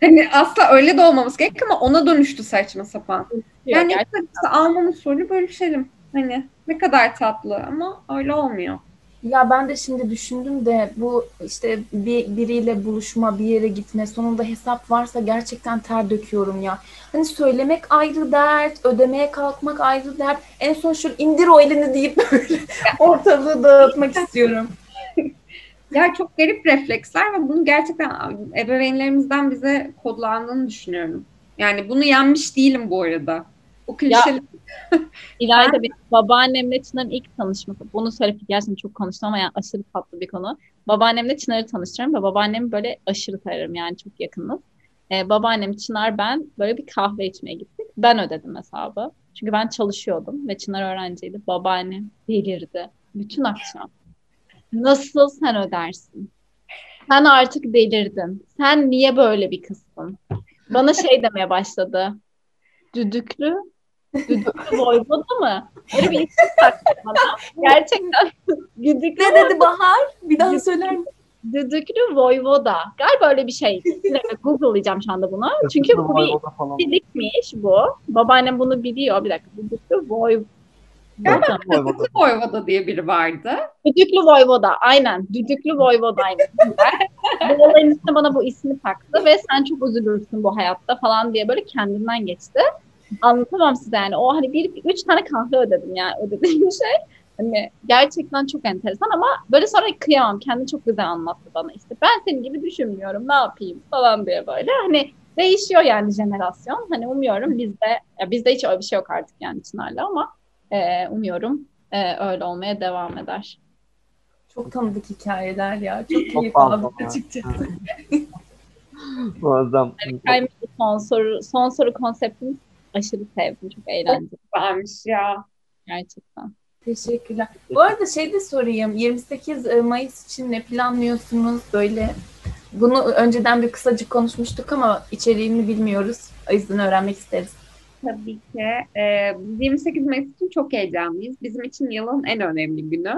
hani asla öyle de olmamız gerek ama ona dönüştü saçma sapan. Yani işte almamı soru bölüşelim. Hani ne kadar tatlı ama öyle olmuyor. Ya ben de şimdi düşündüm de bu işte bir biriyle buluşma, bir yere gitme, sonunda hesap varsa gerçekten ter döküyorum ya. Hani söylemek ayrı dert, ödemeye kalkmak ayrı dert. En son şu indir o elini deyip böyle ortalığı dağıtmak istiyorum. Ya çok garip refleksler ve bunu gerçekten ebeveynlerimizden bize kodlandığını düşünüyorum. Yani bunu yenmiş değilim bu arada. O klişeli İlayda benim babaannemle Çınar'ın ilk tanışması. Bunu söyleyip gerçekten çok konuştum ama yani aşırı tatlı bir konu. Babaannemle Çınar'ı tanıştırıyorum ve babaannemi böyle aşırı severim yani çok yakınız. Ee, babaannem, Çınar, ben böyle bir kahve içmeye gittik. Ben ödedim hesabı. Çünkü ben çalışıyordum ve Çınar öğrenciydi. Babaannem delirdi. Bütün akşam. Nasıl sen ödersin? Sen artık delirdin. Sen niye böyle bir kızsın? Bana şey demeye başladı. Düdüklü, düdüklü voyvoda mı? Öyle bir isim taktı bana. Gerçekten düdüklü Ne dedi Bahar? Bir daha söyler misin? Düdüklü voyvoda. Galiba öyle bir şey. Google'layacağım şu anda bunu. Çünkü bu bir fizikmiş bu. Babaannem bunu biliyor. Bir dakika. Düdüklü voy... Galiba Kızılcı Voyvoda diye biri vardı. Düdüklü Voyvoda. Aynen. Düdüklü Voyvoda'ymış. bu olayın üstüne bana bu ismi taktı ve sen çok üzülürsün bu hayatta falan diye böyle kendinden geçti. Anlatamam size yani. O hani bir, üç tane kahve ödedim yani ödediğim şey. Hani gerçekten çok enteresan ama böyle sonra kıyamam. Kendi çok güzel anlattı bana işte. Ben senin gibi düşünmüyorum ne yapayım falan diye böyle. Hani değişiyor yani jenerasyon. Hani umuyorum bizde, ya bizde hiç öyle bir şey yok artık yani Çınar'la ama e, umuyorum e, öyle olmaya devam eder. Çok tanıdık hikayeler ya. Çok Çok keyif aldım açıkçası. Muazzam. Kaymış son soru, son soru konseptini aşırı sevdim. Çok eğlenceli Varmış ya. gerçekten. Teşekkürler. Bu arada şey de sorayım. 28 Mayıs için ne planlıyorsunuz? Böyle bunu önceden bir kısacık konuşmuştuk ama içeriğini bilmiyoruz. O yüzden öğrenmek isteriz. Tabii ki. Ee, biz 28 Mayıs için çok heyecanlıyız. Bizim için yılın en önemli günü.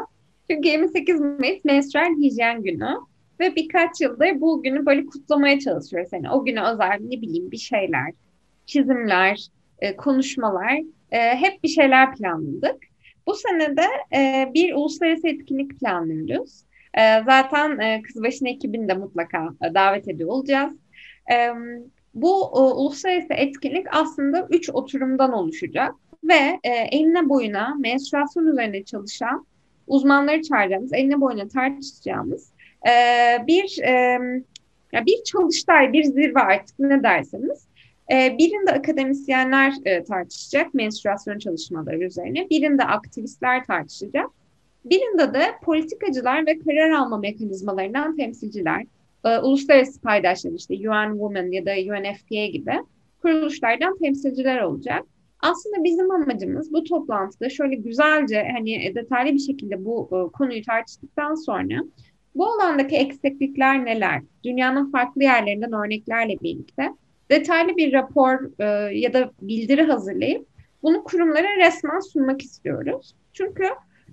Çünkü 28 Mayıs menstrual hijyen günü. Ve birkaç yıldır bu günü böyle kutlamaya çalışıyoruz. Yani o güne özel ne bileyim bir şeyler, çizimler, e, konuşmalar, e, hep bir şeyler planladık. Bu sene de e, bir uluslararası etkinlik planlıyoruz. Zaten e, Kızbaşı'nın ekibini de mutlaka davet ediyor olacağız. Bu uluslararası etkinlik aslında üç oturumdan oluşacak ve e, eline boyuna menstruasyon üzerine çalışan uzmanları çağıracağımız, eline boyuna tartışacağımız bir bir çalıştay, bir zirve artık ne derseniz. E, birinde akademisyenler e, tartışacak menstruasyon çalışmaları üzerine, birinde aktivistler tartışacak, birinde de politikacılar ve karar alma mekanizmalarından temsilciler, e, uluslararası paydaşlar işte UN Women ya da UNFPA gibi kuruluşlardan temsilciler olacak. Aslında bizim amacımız bu toplantıda şöyle güzelce hani detaylı bir şekilde bu e, konuyu tartıştıktan sonra bu alandaki eksiklikler neler? Dünyanın farklı yerlerinden örneklerle birlikte detaylı bir rapor e, ya da bildiri hazırlayıp bunu kurumlara resmen sunmak istiyoruz. Çünkü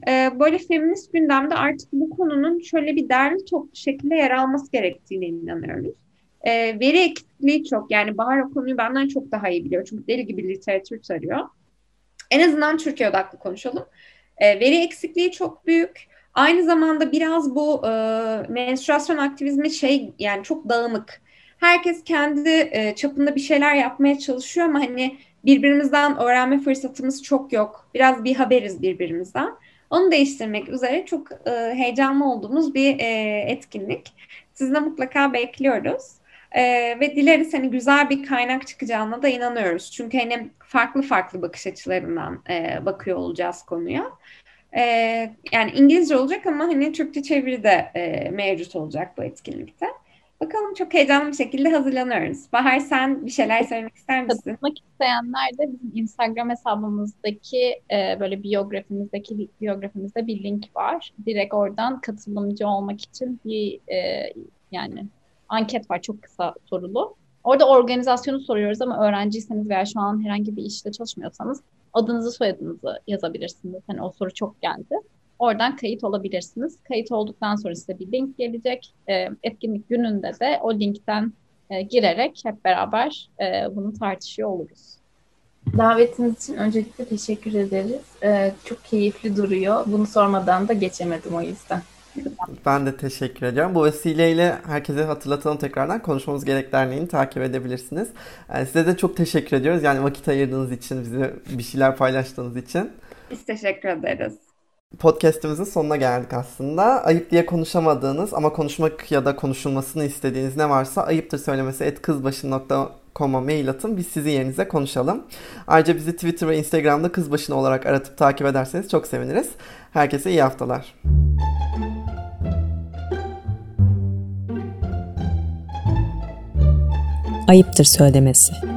e, böyle feminist gündemde artık bu konunun şöyle bir derli toplu şekilde yer alması gerektiğine inanıyoruz. E, veri eksikliği çok. Yani Bahar o konuyu benden çok daha iyi biliyor. Çünkü deli gibi literatür tarıyor. En azından Türkiye odaklı konuşalım. E, veri eksikliği çok büyük. Aynı zamanda biraz bu e, menstruasyon aktivizmi şey yani çok dağınık. Herkes kendi e, çapında bir şeyler yapmaya çalışıyor ama hani birbirimizden öğrenme fırsatımız çok yok. Biraz bir haberiz birbirimizden. Onu değiştirmek üzere çok e, heyecanlı olduğumuz bir e, etkinlik. Sizi de mutlaka bekliyoruz. E, ve dileriz hani güzel bir kaynak çıkacağına da inanıyoruz. Çünkü hani farklı farklı bakış açılarından e, bakıyor olacağız konuya. E, yani İngilizce olacak ama hani Türkçe çeviri de e, mevcut olacak bu etkinlikte. Bakalım çok heyecanlı bir şekilde hazırlanıyoruz. Bahar sen bir şeyler söylemek ister misin? Katılmak isteyenler de bizim Instagram hesabımızdaki e, böyle biyografimizdeki biyografimizde bir link var. Direkt oradan katılımcı olmak için bir e, yani anket var çok kısa sorulu. Orada organizasyonu soruyoruz ama öğrenciyseniz veya şu an herhangi bir işte çalışmıyorsanız adınızı soyadınızı yazabilirsiniz. Hani o soru çok geldi. Oradan kayıt olabilirsiniz. Kayıt olduktan sonra size bir link gelecek. E, etkinlik gününde de o linkten e, girerek hep beraber e, bunu tartışıyor oluruz. Davetiniz için öncelikle teşekkür ederiz. Ee, çok keyifli duruyor. Bunu sormadan da geçemedim o yüzden. Ben de teşekkür ediyorum. Bu vesileyle herkese hatırlatalım tekrardan Konuşmamız Gerek Derneği'ni takip edebilirsiniz. Yani size de çok teşekkür ediyoruz. Yani vakit ayırdığınız için, bize bir şeyler paylaştığınız için. Biz teşekkür ederiz. Podcast'imizin sonuna geldik aslında. Ayıp diye konuşamadığınız ama konuşmak ya da konuşulmasını istediğiniz ne varsa ayıptır söylemesi etkızbaşı.com'a mail atın. Biz sizin yerinize konuşalım. Ayrıca bizi Twitter ve Instagram'da kızbaşını olarak aratıp takip ederseniz çok seviniriz. Herkese iyi haftalar. Ayıptır söylemesi.